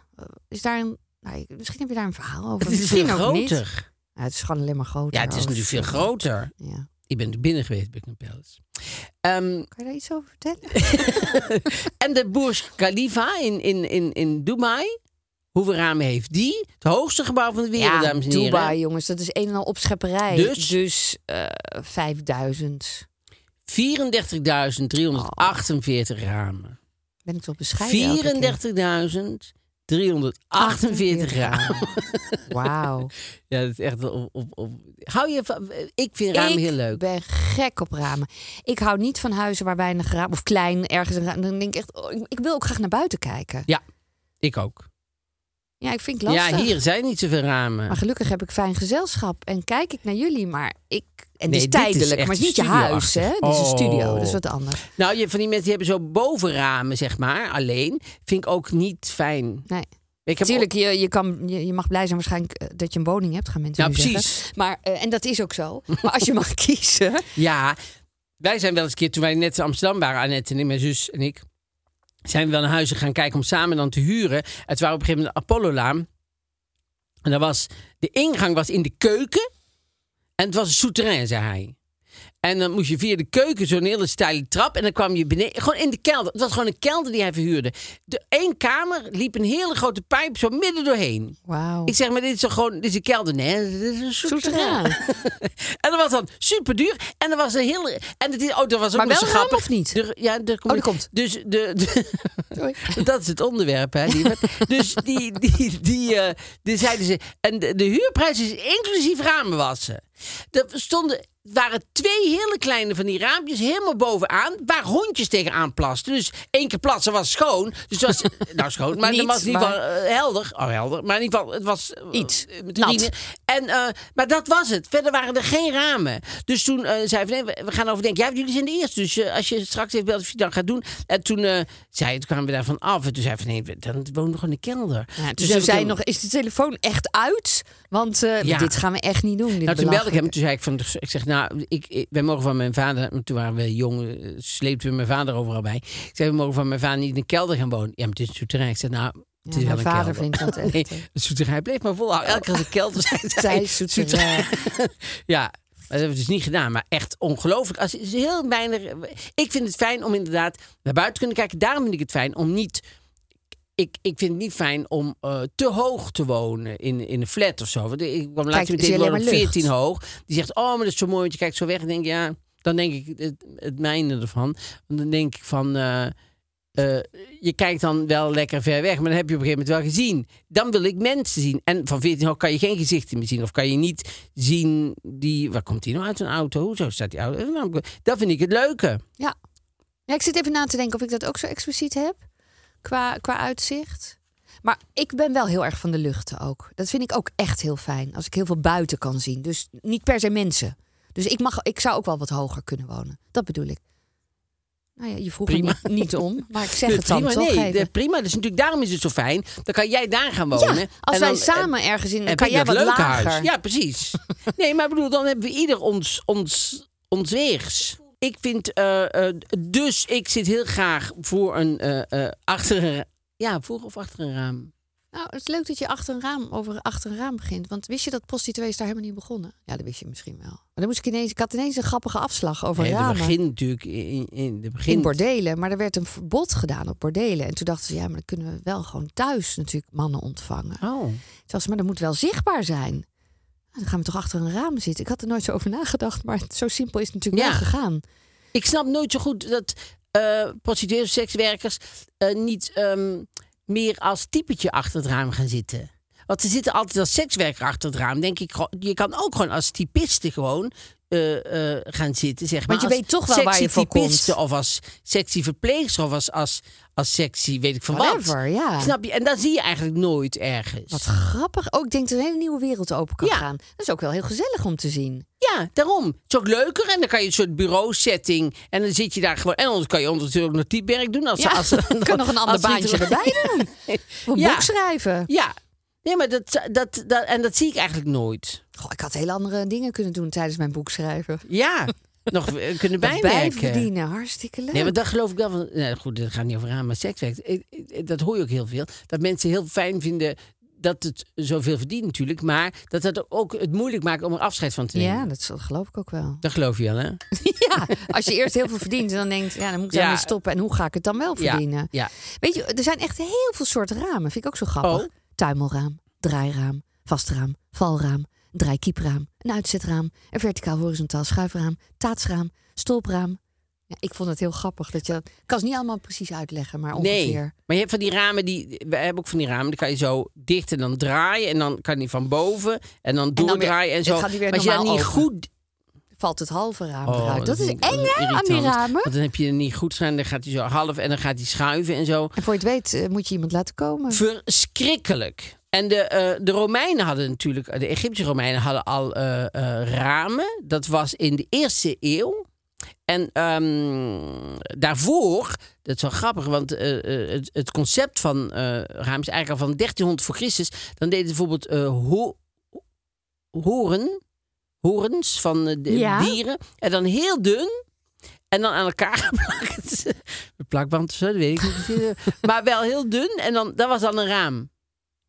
Is daar een, nou, misschien heb je daar een verhaal over. het is misschien veel groter. Ja, het is gewoon alleen maar groter. Ja, het is natuurlijk veel groter. Ja. Ik ben er binnen geweest, Buckingham Palace. Ehm, Kan je daar iets over vertellen? en de Burj Khalifa in, in, in, in Dubai. Hoeveel ramen heeft die? Het hoogste gebouw van de wereld, dames en heren. Dubai, jongens, dat is een en al opschepperij. Dus? Dus eh 5000. 34.348 ramen. Ben ik toch bescheiden? elke keer? 34.348 ramen. Wauw. Ja, dat is echt op, op, op. Hou je van. Ik vind ramen ik heel leuk. ben gek op ramen. Ik hou niet van huizen waar weinig ramen of klein ergens een raam. Dan denk ik echt, oh, ik, ik wil ook graag naar buiten kijken. Ja, ik ook. Ja, ik vind het lastig. Ja, hier zijn niet zoveel ramen. Maar gelukkig heb ik fijn gezelschap en kijk ik naar jullie. Maar ik. En Nee, het dit is is tijdelijk, echt maar het is niet je huis, hè? Dit is een studio, Oh. dat is wat anders. Nou, je, van die mensen die hebben zo bovenramen, zeg maar, alleen. Vind ik ook niet fijn. Nee. Ik heb Natuurlijk, je, je, kan, je, je mag blij zijn waarschijnlijk eh, dat je een woning hebt, gaan mensen Nou, precies. zeggen. Maar, eh, en dat is ook zo. Maar als je mag kiezen... Ja, wij zijn wel eens een keer, toen wij net in Amsterdam waren, Annette en ik, mijn zus en ik, zijn we wel naar huizen gaan kijken om samen dan te huren. Het waren op een gegeven moment de Apollo-laan. En daar was, de ingang was in de keuken en het was een souterrain, zei hij. En dan moest je via de keuken zo'n hele steile trap. En dan kwam je beneden. Gewoon in de kelder. Het was gewoon een kelder die hij verhuurde. De één kamer liep een hele grote pijp zo midden doorheen. Wauw. Ik zeg maar, dit is toch gewoon. Dit is een kelder. Nee, dit is een. Souterrain. En dat was dan super duur. En er was een hele. En het is, oh, dat was ook Maar wel grappig. of niet? De- ja, er komt. Oh, komt. Dus de, de, Sorry. dat is het onderwerp, hè. Dus die, die, die, eh, die zeiden ze. En de, de huurprijs is inclusief ramenwassen. Er stonden waren twee hele kleine van die raampjes helemaal bovenaan, waar hondjes tegenaan plasten. Dus één keer plassen was schoon. Dus het was, nou schoon, maar Niet, het was geval maar- eh, helder. Oh, helder. Maar in ieder geval, het was... eh, Iets. eh, met Nat. En, maar dat was het. Verder waren er geen ramen. Dus toen zei van, nee, we, gaan overdenken. Ja, jullie zijn de eerste. Dus als je straks even belt of je dat gaat doen. En toen, zei, toen kwamen we daarvan af. En toen zei van, nee, we- dan we gewoon in de kelder. Ja, ze ik zei nog, is de telefoon echt uit? Want Ja. dit gaan we echt niet doen. Dit Nou, toen belde ik hem. Toen zei ik van, ik zeg, nou, ik, ik, wij mogen van mijn vader. Toen waren we jong, eh, we mijn vader overal bij. Ik zei, we mogen van mijn vader niet in de kelder gaan wonen. Ja, maar het is een soeterij. Ik zei, nou, het Ja, is wel mijn een vader vindt dat echt, Nee, eh. bleef maar volhouden. Elke keer als een kelder zei soeterij. ja, dat hebben we dus niet gedaan. Maar echt ongelooflijk. Als, is heel weinig. Ik vind het fijn om inderdaad naar buiten te kunnen kijken. Daarom vind ik het fijn om niet. Ik, ik vind het niet fijn om eh, te hoog te wonen in, in een flat of zo. Want ik kwam laatst met alleen woning op maar lucht. 14 hoog. Die zegt, oh, maar dat is zo mooi, want je kijkt zo weg. En denk ja, dan denk ik het, het mijne ervan. Want dan denk ik van, eh, eh, je kijkt dan wel lekker ver weg, maar dan heb je op een gegeven moment wel gezien. Dan wil ik mensen zien. En van 14 hoog kan je geen gezichten meer zien. Of kan je niet zien die, waar komt die nou uit een auto? Hoezo staat die auto? Nou, Dat vind ik het leuke. Ja. ja, ik zit even na te denken of ik dat ook zo expliciet heb. Qua, qua uitzicht. Maar ik ben wel heel erg van de luchten ook. Dat vind ik ook echt heel fijn. Als ik heel veel buiten kan zien. Dus niet per se mensen. Dus ik, mag, ik zou ook wel wat hoger kunnen wonen. Dat bedoel ik. Nou ja, je vroeg me niet, niet om. Maar ik zeg Nee, het dan prima, toch nee, even. de- prima. Dus natuurlijk, daarom is het zo fijn. Dan kan jij daar gaan wonen. Ja, als En wij dan, samen ergens in... Dan kan jij wat leuke lager. huis. Ja, precies. nee, maar ik bedoel, dan hebben we ieder ons, ons, ons weegs. Ik vind, eh, eh, dus ik zit heel graag voor een, eh, achter een, ja, voor of achter een raam. Nou, het is leuk dat je achter een raam, over achter een raam begint. Want wist je dat prostituees daar helemaal niet begonnen? Ja, dat wist je misschien wel. Maar dan moest ik ineens, ik had ineens een grappige afslag over Nee, ramen. begin natuurlijk, in, in de begin. in bordelen. Maar er werd een verbod gedaan op bordelen. En toen dachten ze, ja, maar dan kunnen we wel gewoon thuis natuurlijk mannen ontvangen. Oh. Toen was maar dat moet wel zichtbaar zijn. Nou, dan gaan we toch achter een raam zitten. Ik had er nooit zo over nagedacht, maar zo simpel is het natuurlijk Ja. wel gegaan. Ik snap nooit zo goed dat eh prostituees of sekswerkers eh, niet ehm, meer als typetje achter het raam gaan zitten. Want ze zitten altijd als sekswerker achter het raam. Denk ik, je kan ook gewoon als typiste gewoon eh, eh, gaan zitten. Zeg maar. Want je weet toch wel waar je voor komt. Of als sexy verpleegster of als, als, als sexy, weet ik van wat. Whatever, ja. Snap je? En dat zie je eigenlijk nooit ergens. Wat grappig. Ook ik denk dat een hele nieuwe wereld open kan Ja. gaan. Dat is ook wel heel gezellig om te zien. Ja, daarom. Het is ook leuker. En dan kan je een soort bureau-setting. En dan zit je daar gewoon. En dan kan je ondertussen ook nog typewerk doen. Als, Ja, als, kan nog een ander baantje erbij doen. Of Ja. boek schrijven. Ja. Nee, maar dat, dat, dat, en dat zie ik eigenlijk nooit. Goh, ik had hele andere dingen kunnen doen tijdens mijn boek schrijven. Ja, nog eh, kunnen Bij bijwerken. verdienen, hartstikke leuk. Nee, maar dat geloof ik wel. Van, nee, goed, dat gaat niet over aan, maar sekswerk. Dat hoor je ook heel veel. Dat mensen heel fijn vinden dat het zoveel verdient natuurlijk. Maar dat het ook het moeilijk maakt om er afscheid van te nemen. ja, dat dat geloof ik ook wel. Dat geloof je wel, hè? ja, als je eerst heel veel verdient en dan denkt, ja, dan moet ik Ja. daarmee stoppen. En hoe ga ik het dan wel verdienen? Ja, ja. Weet je, er zijn echt heel veel soorten ramen. Vind ik ook zo grappig. Oh. Tuimelraam, draairaam, vastraam, valraam, een draaikiepraam, een uitzetraam, een verticaal horizontaal schuifraam, taatsraam, stolpraam. Ja, ik vond het heel grappig dat je. Ik kan ze niet allemaal precies uitleggen, maar ongeveer. Nee, maar je hebt van die ramen die. We hebben ook van die ramen, die kan je zo dicht en dan draaien. En dan kan die van boven en dan weer- doordraaien en zo. dan gaat die weer maar als je dat niet goed. Valt het halve raam Oh, eruit. Dat is eng, hè, aan die ramen. Want dan heb je het niet goed staan, dan gaat hij zo half en dan gaat hij schuiven en zo. En voor je het weet eh, moet je iemand laten komen. Verschrikkelijk. En de, eh, de Romeinen hadden natuurlijk, de Egyptische Romeinen hadden al eh, eh, ramen. Dat was in de eerste eeuw. En ehm, daarvoor, dat is wel grappig, want het, het concept van raam is eigenlijk al van 1300 voor Christus. Dan deden bijvoorbeeld ho- horen, horens van de Ja. dieren. En dan heel dun. En dan aan elkaar geplakt. Met plakband of zo, dat weet ik niet. maar wel heel dun. En dan, dat was dan een raam.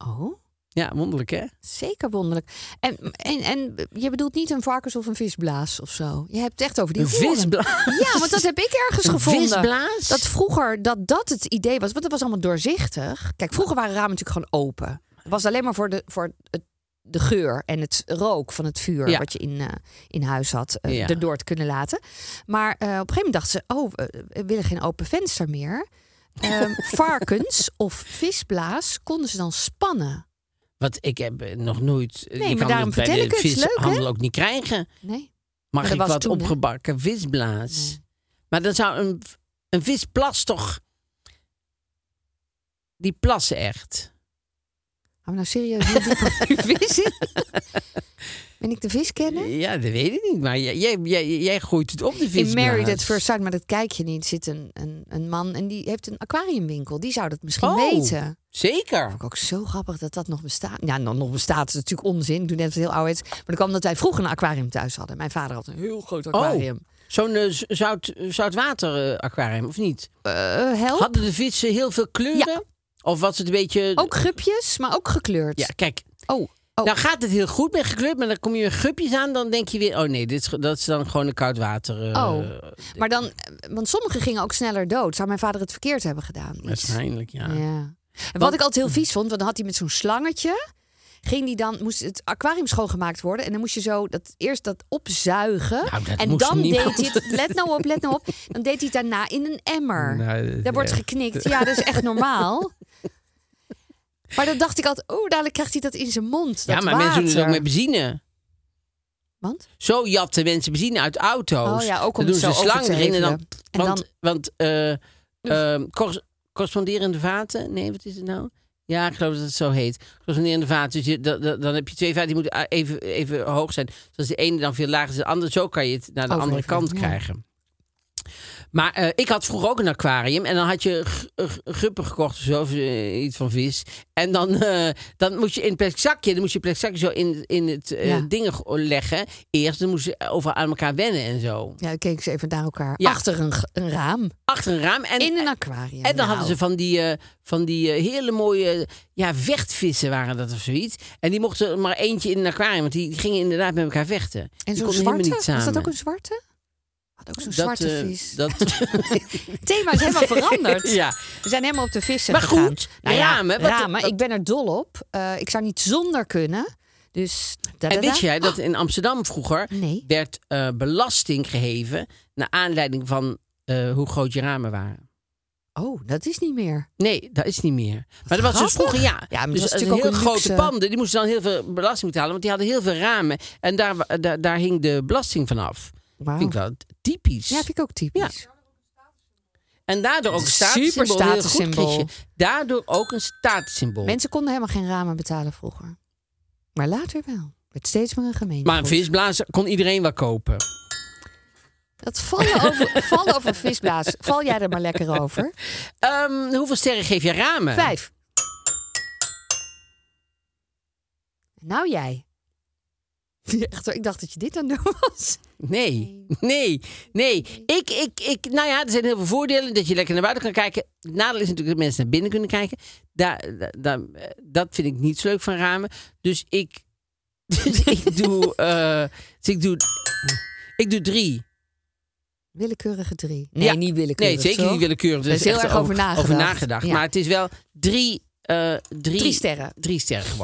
Oh, Ja, wonderlijk hè? zeker wonderlijk. En, en, en je bedoelt niet een varkens- of een visblaas of zo. Je hebt het echt over die Een horen. visblaas. Ja, want dat heb ik ergens Een gevonden. visblaas? Dat vroeger dat dat het idee was, want dat was allemaal doorzichtig. Kijk, vroeger waren ramen natuurlijk gewoon open. Het was alleen maar voor de, voor het, de geur en het rook van het vuur Ja. wat je in, eh, in huis had, eh, Ja. erdoor te kunnen laten. Maar eh, op een gegeven moment dachten ze, oh, we, we willen geen open venster meer. Ehm, varkens of visblaas konden ze dan spannen. Wat ik heb eh, nog nooit. Nee, je maar kan daarom het bij de ik het. Leuk, vishandel ook niet krijgen. Nee. Mag Maar ik wat toen, hè? opgebakken visblaas? Maar dan zou een, een visplas toch... Die plassen echt. We nou serieus die vis in? Ben ik de vis kennen? Ja, dat weet ik niet. Maar jij, jij, jij, gooit het op de visblaas. In Married at First Sight, maar dat kijk je niet, zit een, een, een man en die heeft een aquariumwinkel. Die zou dat misschien Oh. weten. Zeker. Vond ik ook zo grappig dat dat nog bestaat. Ja, nog, nog bestaat is natuurlijk onzin. Toen net het heel oud. Maar dat kwam omdat wij vroeger een aquarium thuis hadden. Mijn vader had een heel groot aquarium. Zo'n eh, zout, zoutwater eh, aquarium, of niet? Help. Hadden de vissen heel veel kleuren? Of was het een beetje... Ook gupjes, maar ook gekleurd. Ja, kijk. Oh, oh. Nou gaat het heel goed met gekleurd, maar dan kom je in gupjes aan, dan denk je weer, oh nee, dit is, dat is dan gewoon een koud water. eh, Oh. maar dan, want sommige gingen ook sneller dood. Zou mijn vader het verkeerd hebben gedaan? Iets. Waarschijnlijk, ja. Ja. En wat ik altijd heel vies vond, want dan had hij met zo'n slangetje. Ging die dan, moest het aquarium schoongemaakt worden. En dan moest je zo dat, eerst dat opzuigen. Nou, dat en dan niemand. deed hij het, let nou op, let nou op. Dan deed hij het daarna in een emmer. Nou, Daar wordt geknikt. Ja, dat is echt normaal. Maar dan dacht ik altijd, oh, dadelijk krijgt hij dat in zijn mond. Ja, dat maar mensen doen het ook met benzine. Want? Zo jatten mensen benzine uit auto's. Oh ja, ook om dan doen ze slang erin en dan... En Want, dan- want eh, cor- corresponderende vaten... Nee, wat is het nou? Ja, ik geloof dat het zo heet. Corresponderende vaten. Dus je, da- da- dan heb je twee vaten die moeten even, even hoog zijn. Dus als de ene dan veel lager is dan de andere. Zo kan je het naar de andere kant ja. krijgen. Maar eh, ik had vroeger ook een aquarium. En dan had je gruppen gekocht of zo. Of, eh, iets van vis. En dan, eh, dan moest je in een plastic zakje. Dan moest je plastic zakje zo in, in het Ja. ding go- leggen. Eerst. Dan moest je overal aan elkaar wennen en zo. Ja, dan keken ze even naar elkaar. Ja. Achter een, een raam. Achter een raam. En, in een aquarium. en dan hadden ze van die, van die hele mooie ja, vechtvissen waren dat of zoiets. En die mochten er maar eentje in een aquarium. Want die gingen inderdaad met elkaar vechten. En zo'n zwarte? niet samen. Was dat ook een zwarte? Had ook zo'n zwarte eh, vis. Dat, Het thema is helemaal veranderd. ja. We zijn helemaal op de vissen Maar gegaan. goed, Nou ja, ramen, wat- ramen. wat- Ik ben er dol op. Eh, ik zou niet zonder kunnen. Dus... En wist jij dat in Amsterdam vroeger Nee. werd eh, belasting geheven... naar aanleiding van hoe groot je ramen waren? Oh, dat is niet meer. Nee, dat is niet meer. Maar dat was dus vroeger, ja. Ja, dus dat heel grote luxe. panden, die moesten dan heel veel belasting betalen. Want die hadden heel veel ramen. En daar, daar, daar hing de belasting vanaf. Wauw. Vind ik wel typisch. Ja, vind ik ook typisch. En daardoor ook een Super statussymbool. Goed, statussymbool. Daardoor ook een statussymbool. Mensen konden helemaal geen ramen betalen vroeger. Maar later wel. Werd steeds meer een gemeente. Maar een visblazer kon iedereen wel kopen. Dat vallen over, vallen over visblaas. Val jij er maar lekker over. Ehm, hoeveel sterren geef je ramen? Vijf. Nou jij. Echt, ik dacht dat je dit aan doen was. Nee, nee, nee. Ik, ik, ik, nou ja, er zijn heel veel voordelen dat je lekker naar buiten kan kijken. Het nadeel is natuurlijk dat mensen naar binnen kunnen kijken. Daar, daar, eh, dat vind ik niet zo leuk van ramen. Dus ik, dus ik doe, eh, dus ik doe, ik doe drie. Willekeurige drie. Nee, Ja. niet willekeurig. Nee, zeker niet willekeurig. Er Er is heel erg over nagedacht. Over nagedacht. Ja. Maar het is wel drie, eh, drie, Drie sterren. Drie sterren geworden.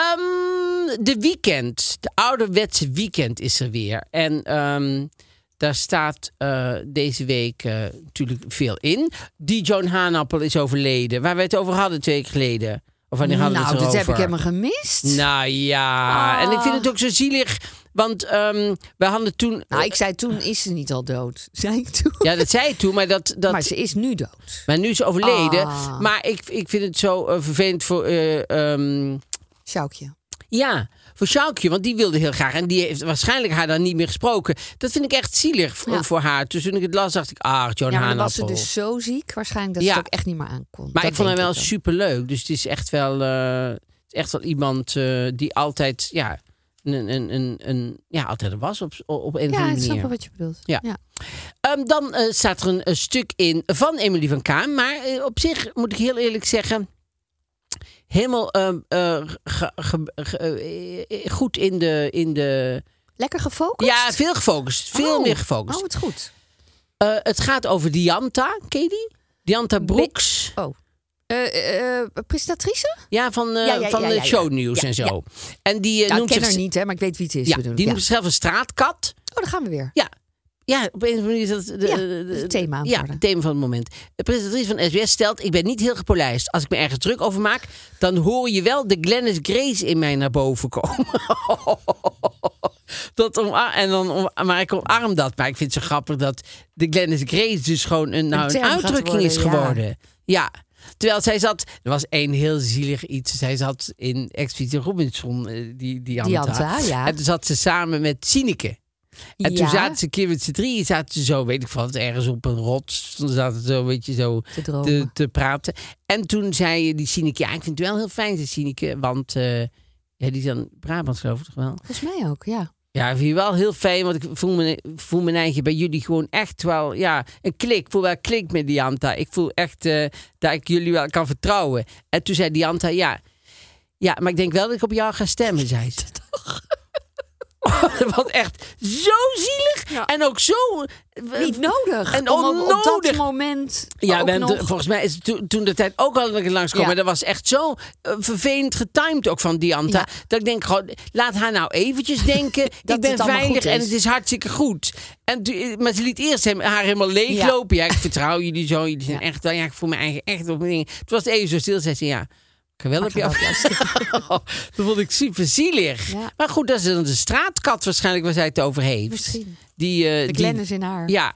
Ehm, de weekend, de ouderwetse weekend is er weer. En ehm, daar staat eh, deze week eh, natuurlijk veel in. Die Joan Haanappel is overleden, waar we het over hadden twee weken geleden. Of wanneer hadden we Nou, het dit heb ik helemaal gemist. Nou ja, Ah. en ik vind het ook zo zielig. Want ehm we hadden toen... Nou, ik zei toen is ze niet al dood. Zei ik toen. Ja, dat zei ik toen, maar dat... dat Maar ze is nu dood. maar nu is ze overleden. Ah. Maar ik, ik vind het zo eh, vervelend voor... Sjoukje. Ja, voor Sjoukje, want die wilde heel graag. En die heeft waarschijnlijk haar dan niet meer gesproken. Dat vind ik echt zielig voor, Ja. voor haar. Dus toen ik het las, dacht ik, ah, Joan Ja, maar was ze dus zo ziek. Waarschijnlijk dat Ja. ze het ook echt niet meer aankon. Maar Dat ik vond haar wel dan. super leuk. Dus het is echt wel, eh, echt wel iemand eh, die altijd, ja, een, een, een, een, ja, altijd er was op, op een of Ja, andere ik wel wat je bedoelt. Ja. Ehm, dan eh, staat er een, een stuk in van Emily van Kaan. Maar op zich moet ik heel eerlijk zeggen. Helemaal ehm, eh, ge- ge- ge- eh, goed in de, in de... Lekker gefocust? Ja, veel gefocust. Veel Oh. meer gefocust. Oh, wat goed. Eh, het gaat over Dianta, ken je die? Dianta Broeks. Oh. Eh, eh, eh, presentatrice? Ja, van, eh, Ja, ja, van ja, de ja. shownieuws en zo. En die eh, Nou, ik noemt ken zich... haar niet, hè, maar ik weet wie het is. Ja, ik. die noemt zichzelf een straatkat. Oh, daar gaan we weer. Ja. Ja, op een of andere manier is dat de, Ja, de- het thema Ja, het thema van het moment. De presentatrice van SBS stelt: Ik ben niet heel gepolijst. Als ik me ergens druk over maak, dan hoor je wel de Glennis Grace in mij naar boven komen. dat omar- en dan om, maar ik omarm dat. Maar ik vind het zo grappig dat de Glennis Grace dus gewoon een, nou, een uitdrukking is worden, geworden. Ja. Terwijl zij zat, er was één heel zielig iets. Zij zat in Expeditie Robinson, eh, die, die Anta. Ja. En toen zat ze samen met Sineke. En toen Ja. zaten ze een keer met z'n drieën, zaten ze zo, weet ik wat, ergens op een rots. Toen zaten ze zo, weet je, zo Te dromen. te, te praten. En toen zei die Sineke, ja, ik vind het wel heel fijn, zei Sineke. Want, eh, ja, die is dan Brabant geloof ik toch wel? Volgens mij ook, ja. Ja, ik vind je wel heel fijn, want ik voel me, voel mijn eigen bij jullie gewoon echt wel, ja, een klik. Ik voel wel klik met Dianta. Ik voel echt eh, dat ik jullie wel kan vertrouwen. En toen zei Dianta, ja, ja, maar ik denk wel dat ik op jou ga stemmen, zei ze. Dat was echt zo zielig. Ja. En ook zo... Niet nodig. En om op, op dat onnodig. moment Ja, nog... volgens mij is het toen, de tijd ook al langskomen. Ja. Maar dat was echt zo eh, vervelend getimed ook van Dianta. Ja. Dat ik denk, gewoon, laat haar nou eventjes denken. Dat ik ben het veilig goed en het is hartstikke goed. En, toen- maar ze liet eerst hem, haar helemaal leeglopen. Ja. ik vertrouw jullie zo. Jullie zijn echt, wel- ja, ik voel me eigen echt op mijn dingen. Toen was het even zo stil. Zei ze, ja, wel op jou. dat vond ik super zielig. Ja. Maar goed, dat is dan de straatkat waarschijnlijk waar zij het over heeft. Misschien. Die, eh, De Glennis in haar. ja.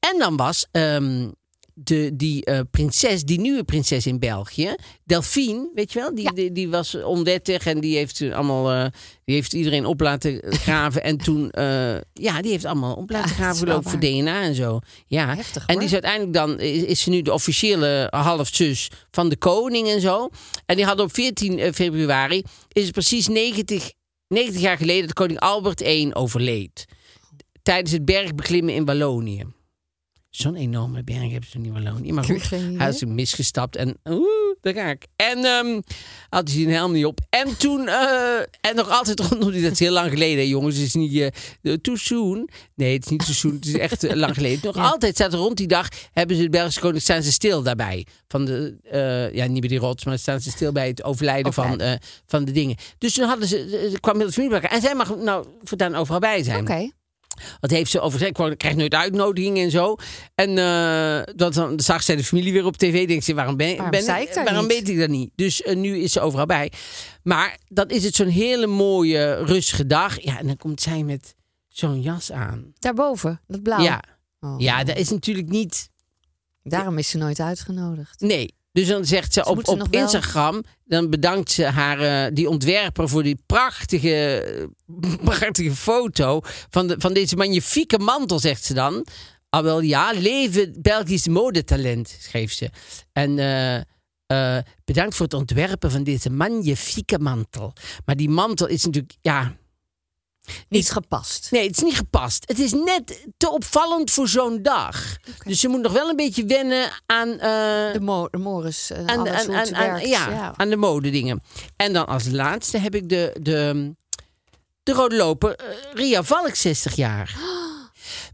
En dan was ehm, de, die eh, prinses, die nieuwe prinses in België, Delphine, weet je wel? Die, Ja. die, die was onwettig en die heeft allemaal, eh, die heeft iedereen op laten graven. en toen, eh, ja, die heeft allemaal op laten Ja, graven voor DNA en zo. Ja. Heftig, en die is uiteindelijk dan, is, is ze nu de officiële halfzus van de koning en zo. En die had op 14 februari, is het precies 90, 90 jaar geleden dat koning Albert I overleed tijdens het bergbeklimmen in Wallonië. Zo'n enorme berg hebben ze in Wallonië. Maar goed, hij is misgestapt en oeh, daar ga ik. En ehm, had hij zijn helm niet op. En toen, eh, en nog altijd rondom die, dat is heel lang geleden, hè, jongens. Het is niet eh too soon. Nee, het is niet too soon. Het is echt lang geleden. Nog altijd staat er rond die dag, hebben ze de Belgische koning, staan ze stil daarbij. Van de, ja, niet bij die rots, maar staan ze stil bij het overlijden van, van de dingen. Dus toen hadden ze, kwam heel de familie bij elkaar. En zij mag nou voortaan overal bij zijn. Oké. Dat heeft ze over gezegd. Ik krijg nooit uitnodigingen en zo. En eh, dat, dan zag zij de familie weer op tv. Denkt ze, waarom, ben, Waarom ben, ik daar waarom niet? weet ik dat niet? Dus eh, nu is ze overal bij. Maar dan is het zo'n hele mooie, rustige dag. Ja, en dan komt zij met zo'n jas aan. Daarboven, dat blauw. Ja. Oh. ja, dat is natuurlijk niet... Daarom is ze nooit uitgenodigd. Nee. Dus dan zegt ze op, ze op wel- Instagram, dan bedankt ze haar, eh, die ontwerper voor die prachtige, prachtige foto van, de, van deze magnifieke mantel, zegt ze dan. Ah wel ja, leven Belgisch modetalent, schreef ze. En eh, eh, bedankt voor het ontwerpen van deze magnifieke mantel. Maar die mantel is natuurlijk, ja, Niet gepast. Nee, het is niet gepast. Het is net te opvallend voor zo'n dag. Dus ze moet nog wel een beetje wennen aan... eh, De, mo de Morris. Uh, aan, aan, aan, aan- ja, aan de modedingen. En dan als laatste heb ik de, de, de rode loper eh, Ria Valk 60 jaar.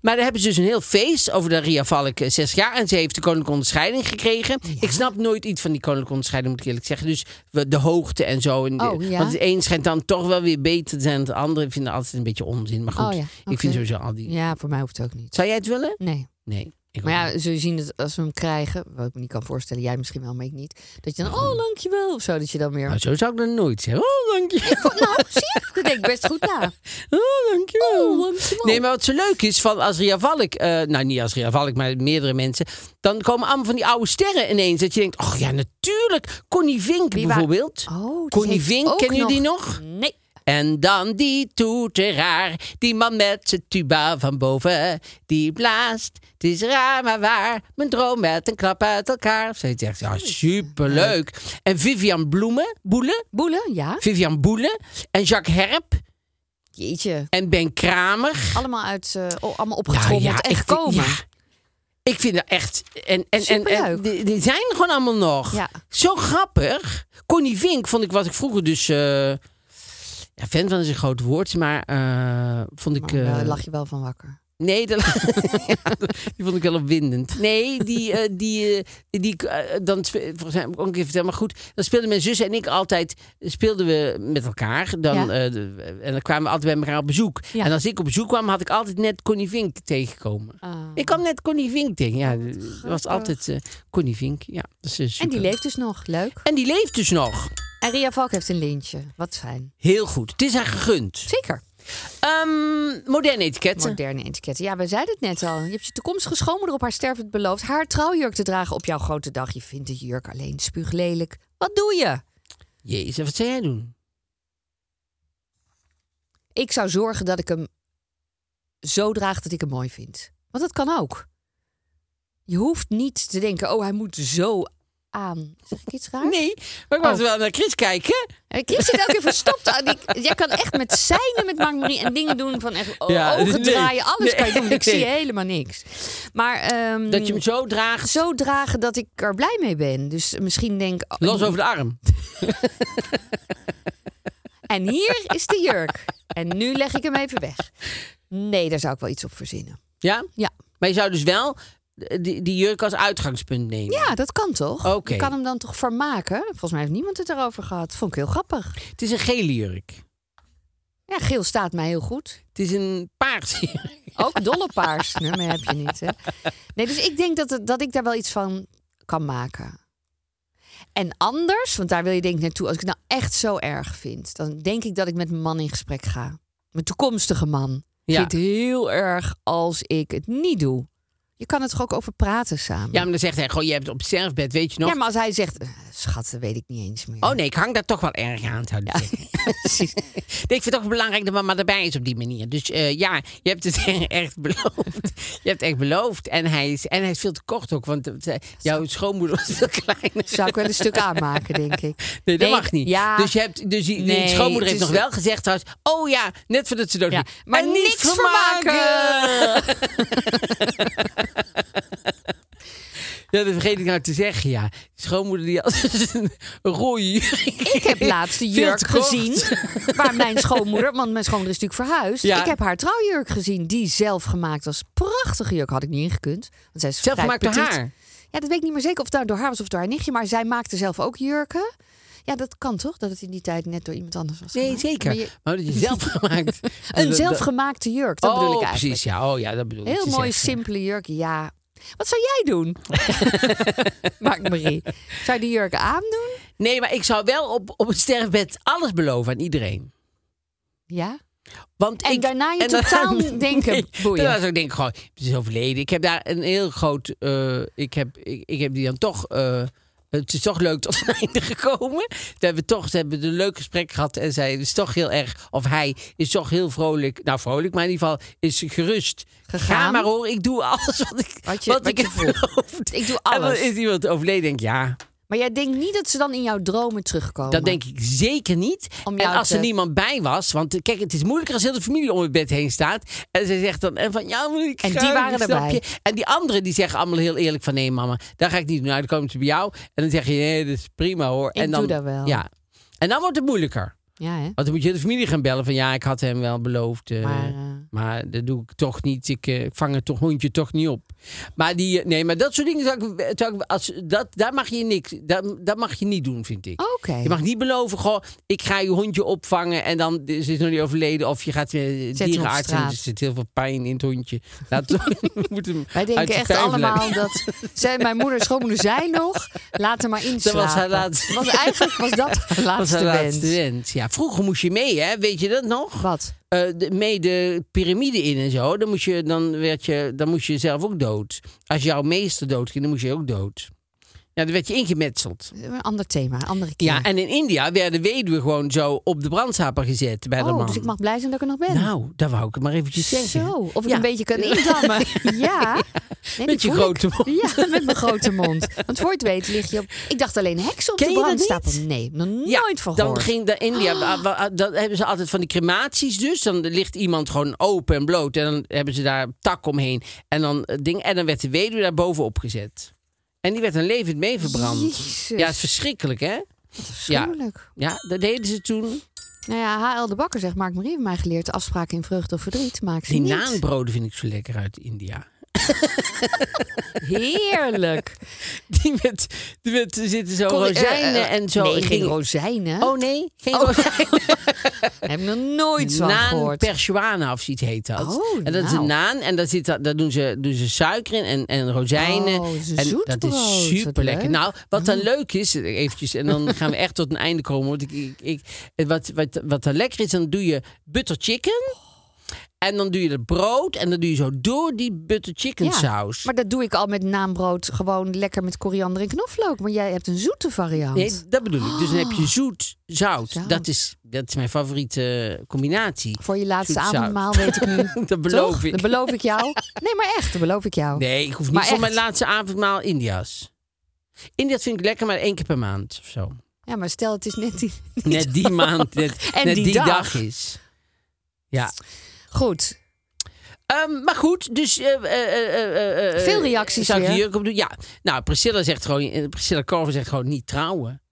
Maar daar hebben ze dus een heel feest over de Ria Valk eh, 60 jaar. En ze heeft de koninklijke onderscheiding gekregen. Ik snap nooit iets van die koninklijke onderscheiding, moet ik eerlijk zeggen. Dus de hoogte en zo. En Oh, ja? Want het een schijnt dan toch wel weer beter te zijn dan het andere. Ik vind het altijd een beetje onzin. Maar goed, Oh, ja, ik vind sowieso al die... Ja, voor mij hoeft het ook niet. Zou jij het willen? Nee. Nee. Ik Maar ja, je zien dat als we hem krijgen, wat ik me niet kan voorstellen, jij misschien wel, maar ik niet, dat je dan, oh, dankjewel, of zo, dat je dan weer... Nou, zo zou ik dat nooit zeggen. Oh, dankjewel. Nou, zie je? Dat denk ik best goed na. Oh, dankjewel. Oh, dankjewel. Nee, maar wat zo leuk is van als Ria Valk, eh, nou niet als Ria Valk, maar meerdere mensen, dan komen allemaal van die oude sterren ineens. Dat je denkt, oh ja, natuurlijk. Connie Vink bijvoorbeeld. Oh, Connie Vink, kennen jullie die nog? Nee. En dan die toeteraar, die man met zijn tuba van boven, die blaast. Het is raar maar waar, mijn droom met een klap uit elkaar. Ze zegt, ja, superleuk. En Vivian Bloemen, Boelen, Boelen, ja. Vivian Boelen en Jacques Herp Jeetje. en Ben Kramer. Allemaal, uit, eh, oh, allemaal opgetrommeld en ik vind- gekomen. ja. Ik vind dat echt. En, en, en, en die, die zijn er gewoon allemaal nog. Ja. Zo grappig. Connie Vink vond ik, wat ik vroeger dus. eh, ja, fan van is een groot woord, maar eh, vond ik. Eh, daar lag je wel van wakker. Nee, dat, ja, die vond ik wel opwindend. Nee, die, eh, die, eh, die dan volgens mij ook keer verteld, maar goed, dan speelden mijn zus en ik altijd speelden we met elkaar. Dan, Ja. de- en dan kwamen we altijd bij elkaar op bezoek. Ja. En als ik op bezoek kwam, had ik altijd net Connie Vink tegengekomen. Ah. Ik kwam net Connie Vink tegen. Ja, Oh, dat was altijd Connie Vink. Ja, dat is, En die leeft dus nog. Leuk. En die leeft dus nog. En Ria Valk heeft een lintje. Wat fijn. Heel goed. Het is haar gegund. Zeker. Ehm, moderne etiketten. Moderne etiketten. Ja, we zeiden het net al. Je hebt je toekomstige schoonmoeder op haar sterfbed beloofd haar trouwjurk te dragen op jouw grote dag. Je vindt de jurk alleen spuuglelijk. Wat doe je? Jezus, wat zou jij doen? Ik zou zorgen dat ik hem zo draag dat ik hem mooi vind. Want dat kan ook. Je hoeft niet te denken, oh, hij moet zo aan. Zeg ik iets raar? Nee, maar ik was Oh. wel naar Chris kijken. Ik zit ook even verstopt. aan. Ik- Jij kan echt met seinen met Mark-Marie en dingen doen van echt Ja, ogen nee. draaien. Alles Nee. kan je doen. Ik Nee. zie helemaal niks. Maar ehm, Dat je hem zo draagt. zo dragen dat ik er blij mee ben. Dus misschien denk oh, Los over de arm. En hier is de jurk. En nu leg ik hem even weg. Nee, daar zou ik wel iets op verzinnen. Ja? Ja. Maar je zou dus wel die, die jurk als uitgangspunt nemen. Ja, dat kan toch? Oké. Je kan hem dan toch vermaken? Volgens mij heeft niemand het erover gehad. Vond ik heel grappig. Het is een gele jurk. Ja, geel staat mij heel goed. Het is een paarse jurk. Ook dolle paars. Nee, maar heb je niet, hè? Nee, dus ik denk dat, het, dat ik daar wel iets van kan maken. En anders, want daar wil je denk ik naartoe... als ik het nou echt zo erg vind... dan denk ik dat ik met mijn man in gesprek ga. Mijn toekomstige man. Ja. vind het heel erg als ik het niet doe. Je kan het toch ook over praten samen? Ja, maar dan zegt hij gewoon, je hebt het op sterfbed, weet je nog? Ja, maar als hij zegt... Schat, dat weet ik niet eens meer. Oh nee, ik hang daar toch wel erg aan, zou ik. Nee, ik vind het ook belangrijk dat mama erbij is op die manier. Dus eh, ja, je hebt het echt beloofd. Je hebt het echt beloofd. En hij is, en hij is veel te kort ook, want eh, jouw schoonmoeder was veel kleiner. Zou ik wel een stuk aanmaken, denk ik. Nee, dat mag niet. Ja, Dus, je hebt, dus die, Nee, schoonmoeder heeft nog wel gezegd. Oh ja, net voordat ze dood Ja, maar En niks vermaken. Ja, dat vergeet ik nou te zeggen, ja. Schoonmoeder die had een rode jurk. Ik heb laatst de jurk gezien. Waar mijn schoonmoeder, want mijn schoonmoeder is natuurlijk verhuisd. Ja. Ik heb haar trouwjurk gezien, die zelf gemaakt was. Prachtige jurk, had ik niet ingekund. Want zij is Zelf gemaakt door haar. Ja, dat weet ik niet meer zeker of het nou door haar was of door haar nichtje. Maar zij maakte zelf ook jurken. Ja, dat kan toch? Dat het in die tijd net door iemand anders was Nee, gemaakt? zeker. Maar dat je zelf gemaakt. een zelfgemaakte jurk, dat oh, bedoel ik eigenlijk. precies. Ja, oh, ja, dat bedoel ik Heel te mooi, zeggen. simpele jurk. Ja. Wat zou jij doen? Mark Marie. Zou je die jurk aandoen? Nee, maar ik zou wel op, op het sterfbed alles beloven aan iedereen. Ja. Want En ik, daarna je en totaal denken, boeien. Daarna zou ik denken, gewoon, het is overleden. Ik heb daar een heel groot... eh, ik, heb, ik, ik heb die dan toch... eh, het is toch leuk tot een einde gekomen. We hebben toch ze hebben een leuk gesprek gehad. En zij is toch heel erg... Of hij is toch heel vrolijk. Nou, vrolijk, maar in ieder geval is gerust. Gegaan? Ga maar hoor, ik doe alles wat ik, Wat je- wat wat ik je heb. Ik doe En dan alles. is iemand overleden, denk ja... Maar jij denkt niet dat ze dan in jouw dromen terugkomen? Dat denk ik zeker niet. En als er niemand bij was, want eh, kijk, het is moeilijker als heel de familie om het bed heen staat. En ze zegt dan en van ja, maar ik En die waren erbij. En die anderen die zeggen allemaal heel eerlijk van nee mama, daar ga ik niet doen. Nou, dan komen ze bij jou en dan zeg je nee, dat is prima hoor. Ik en dan, doe dat wel. Ja. En dan wordt het moeilijker. Ja, hè? Want dan moet je de familie gaan bellen van ja, ik had hem wel beloofd. eh, Maar, maar, eh, dat doe ik toch niet. Ik eh, vang het toch hondje toch niet op. Maar die, eh, nee, maar dat soort dingen zou ik, zou ik als dat, daar mag je niks. Dat, dat mag je niet doen, vind ik. Oké. Je mag niet beloven, goh, ik ga je hondje opvangen en dan is het nog niet overleden. Of je gaat op dierenarts en er zit heel veel pijn in het hondje. Laat moeten hem Wij denken de echt allemaal laten. dat... Zij, mijn moeder en schoonmoeder zijn nog. Laat hem maar inslapen. Dat was haar laatste- Was eigenlijk was dat haar Dat was laatste haar wens. laatste wens. Ja, vroeger moest je mee, hè? Weet je dat nog? Wat? Eh, de, mee de piramide in en zo. Dan, moest je, dan, werd je, dan moest je zelf ook dood. Als jouw meester dood ging, dan moest je ook dood. Ja, dan werd je ingemetseld. Een ander thema, andere keer. Ja, en in India werden weduwen gewoon zo op de brandstapel gezet bij de oh, man. dus ik mag blij zijn dat ik er nog ben. Nou, daar wou ik het maar eventjes zeggen. Zo, of ik Ja. een beetje kan indammen. ja. Nee, Met je grote ik. mond. Ja, met mijn grote mond. Want voor het weet lig je op... Ik dacht alleen heksen op Ken de brandstapel. Nee, nog Ja, nooit van dan gehoord. ging de India, wa- dan hebben ze altijd van die crematies dus. Dan ligt iemand gewoon open en bloot en dan hebben ze daar tak omheen. En dan, ding, en dan werd de weduwe daar bovenop gezet. En die werd dan levend mee verbrand. Jezus. Ja, het is verschrikkelijk hè? Afschuwelijk. Ja, dat deden ze toen. Nou ja, H.L. de Bakker zegt, Mark Marie heeft mij geleerd... afspraken in vreugde of verdriet maak ze Die niet. naanbroden vind ik zo lekker uit India. Heerlijk. Die met, die met er zitten zo Kon- eh, rozijnen eh, en zo. Nee, en geen rozijnen. Oh nee, geen Oh. rozijnen. Heb ik nog nooit van Naan gehoord. persjuana of zoiets heet dat. Oh, en dat is nou. een naan en daar, zit, dat- daar doen, ze, doen ze suiker in en, en rozijnen. Oh, dat is een en dat is super lekker. Nou, wat dan leuk is, eventjes, en dan gaan we echt tot een einde komen. Want ik, ik, ik, wat, wat, wat dan lekker is, dan doe je butter chicken. En dan doe je het brood en dan doe je zo door die butter chicken Ja, saus. Maar dat doe ik al met naambrood. Gewoon lekker met koriander en knoflook. Maar jij hebt een zoete variant. Nee, dat bedoel ik. Dus dan heb je zoet, zout. Zout. Dat, is, dat is mijn favoriete combinatie. Voor je laatste Zoet, zout. avondmaal weet ik nu. dat beloof Toch? ik. Dat beloof ik jou. Nee, maar echt, dat beloof ik jou. Nee, ik hoef niet Maar voor echt? mijn laatste avondmaal India's. India's vind ik lekker, maar één keer per maand of zo. Ja, maar stel het is net die... Net die maand, net, En net die die, dag. dag. is. Ja. Goed. Ehm, maar goed, dus... eh, Veel reacties Zou ik ook op doen? Ja. Nou, Priscilla zegt gewoon... Priscilla Corver zegt gewoon niet trouwen.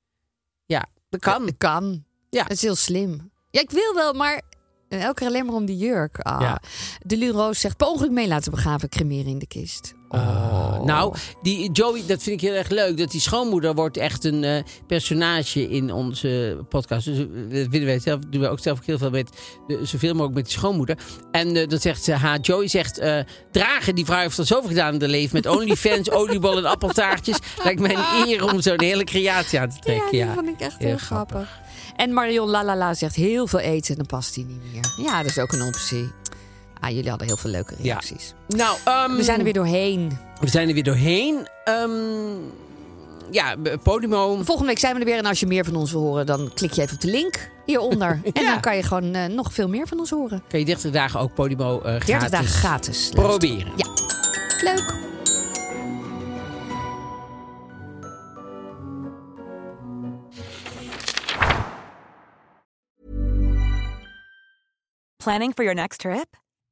Ja, dat kan. Dat kan. Ja. Dat is heel slim. Ja, ik wil wel, maar elke keer alleen maar om die jurk. Ah. Ja. De Lune Roos zegt, per ongeluk mee laten begraven, cremeren in de kist. Oh. Nou, die Joey, dat vind ik heel erg leuk. Dat die schoonmoeder wordt echt een eh, personage in onze podcast. Dus eh, dat willen wij zelf, doen we ook zelf ook heel veel met, de, zoveel mogelijk met die schoonmoeder. En eh, dan zegt ze, ha, Joey zegt, eh, dragen, die vrouw heeft al zoveel gedaan in haar leven. Met OnlyFans, oliebollen en appeltaartjes. Lijkt mij een eer om zo'n hele creatie aan te Ja, trekken. die Ja, vond ik echt Heel heel, grappig. En Marion Lalala zegt heel veel eten en dan past hij niet meer. Ja, dat is ook een optie. Ah, jullie hadden heel veel leuke Ja. reacties. Nou, ehm, We zijn er weer doorheen. we zijn er weer doorheen. Ehm, ja, Podimo. Volgende week zijn we er weer. En als je meer van ons wil horen, dan klik je even op de link hieronder. En Ja. dan kan je gewoon eh, nog veel meer van ons horen. Kan je 30 dagen ook Podimo eh 30 gratis dagen gratis. luisteren. proberen. Ja, leuk. Planning for your next trip?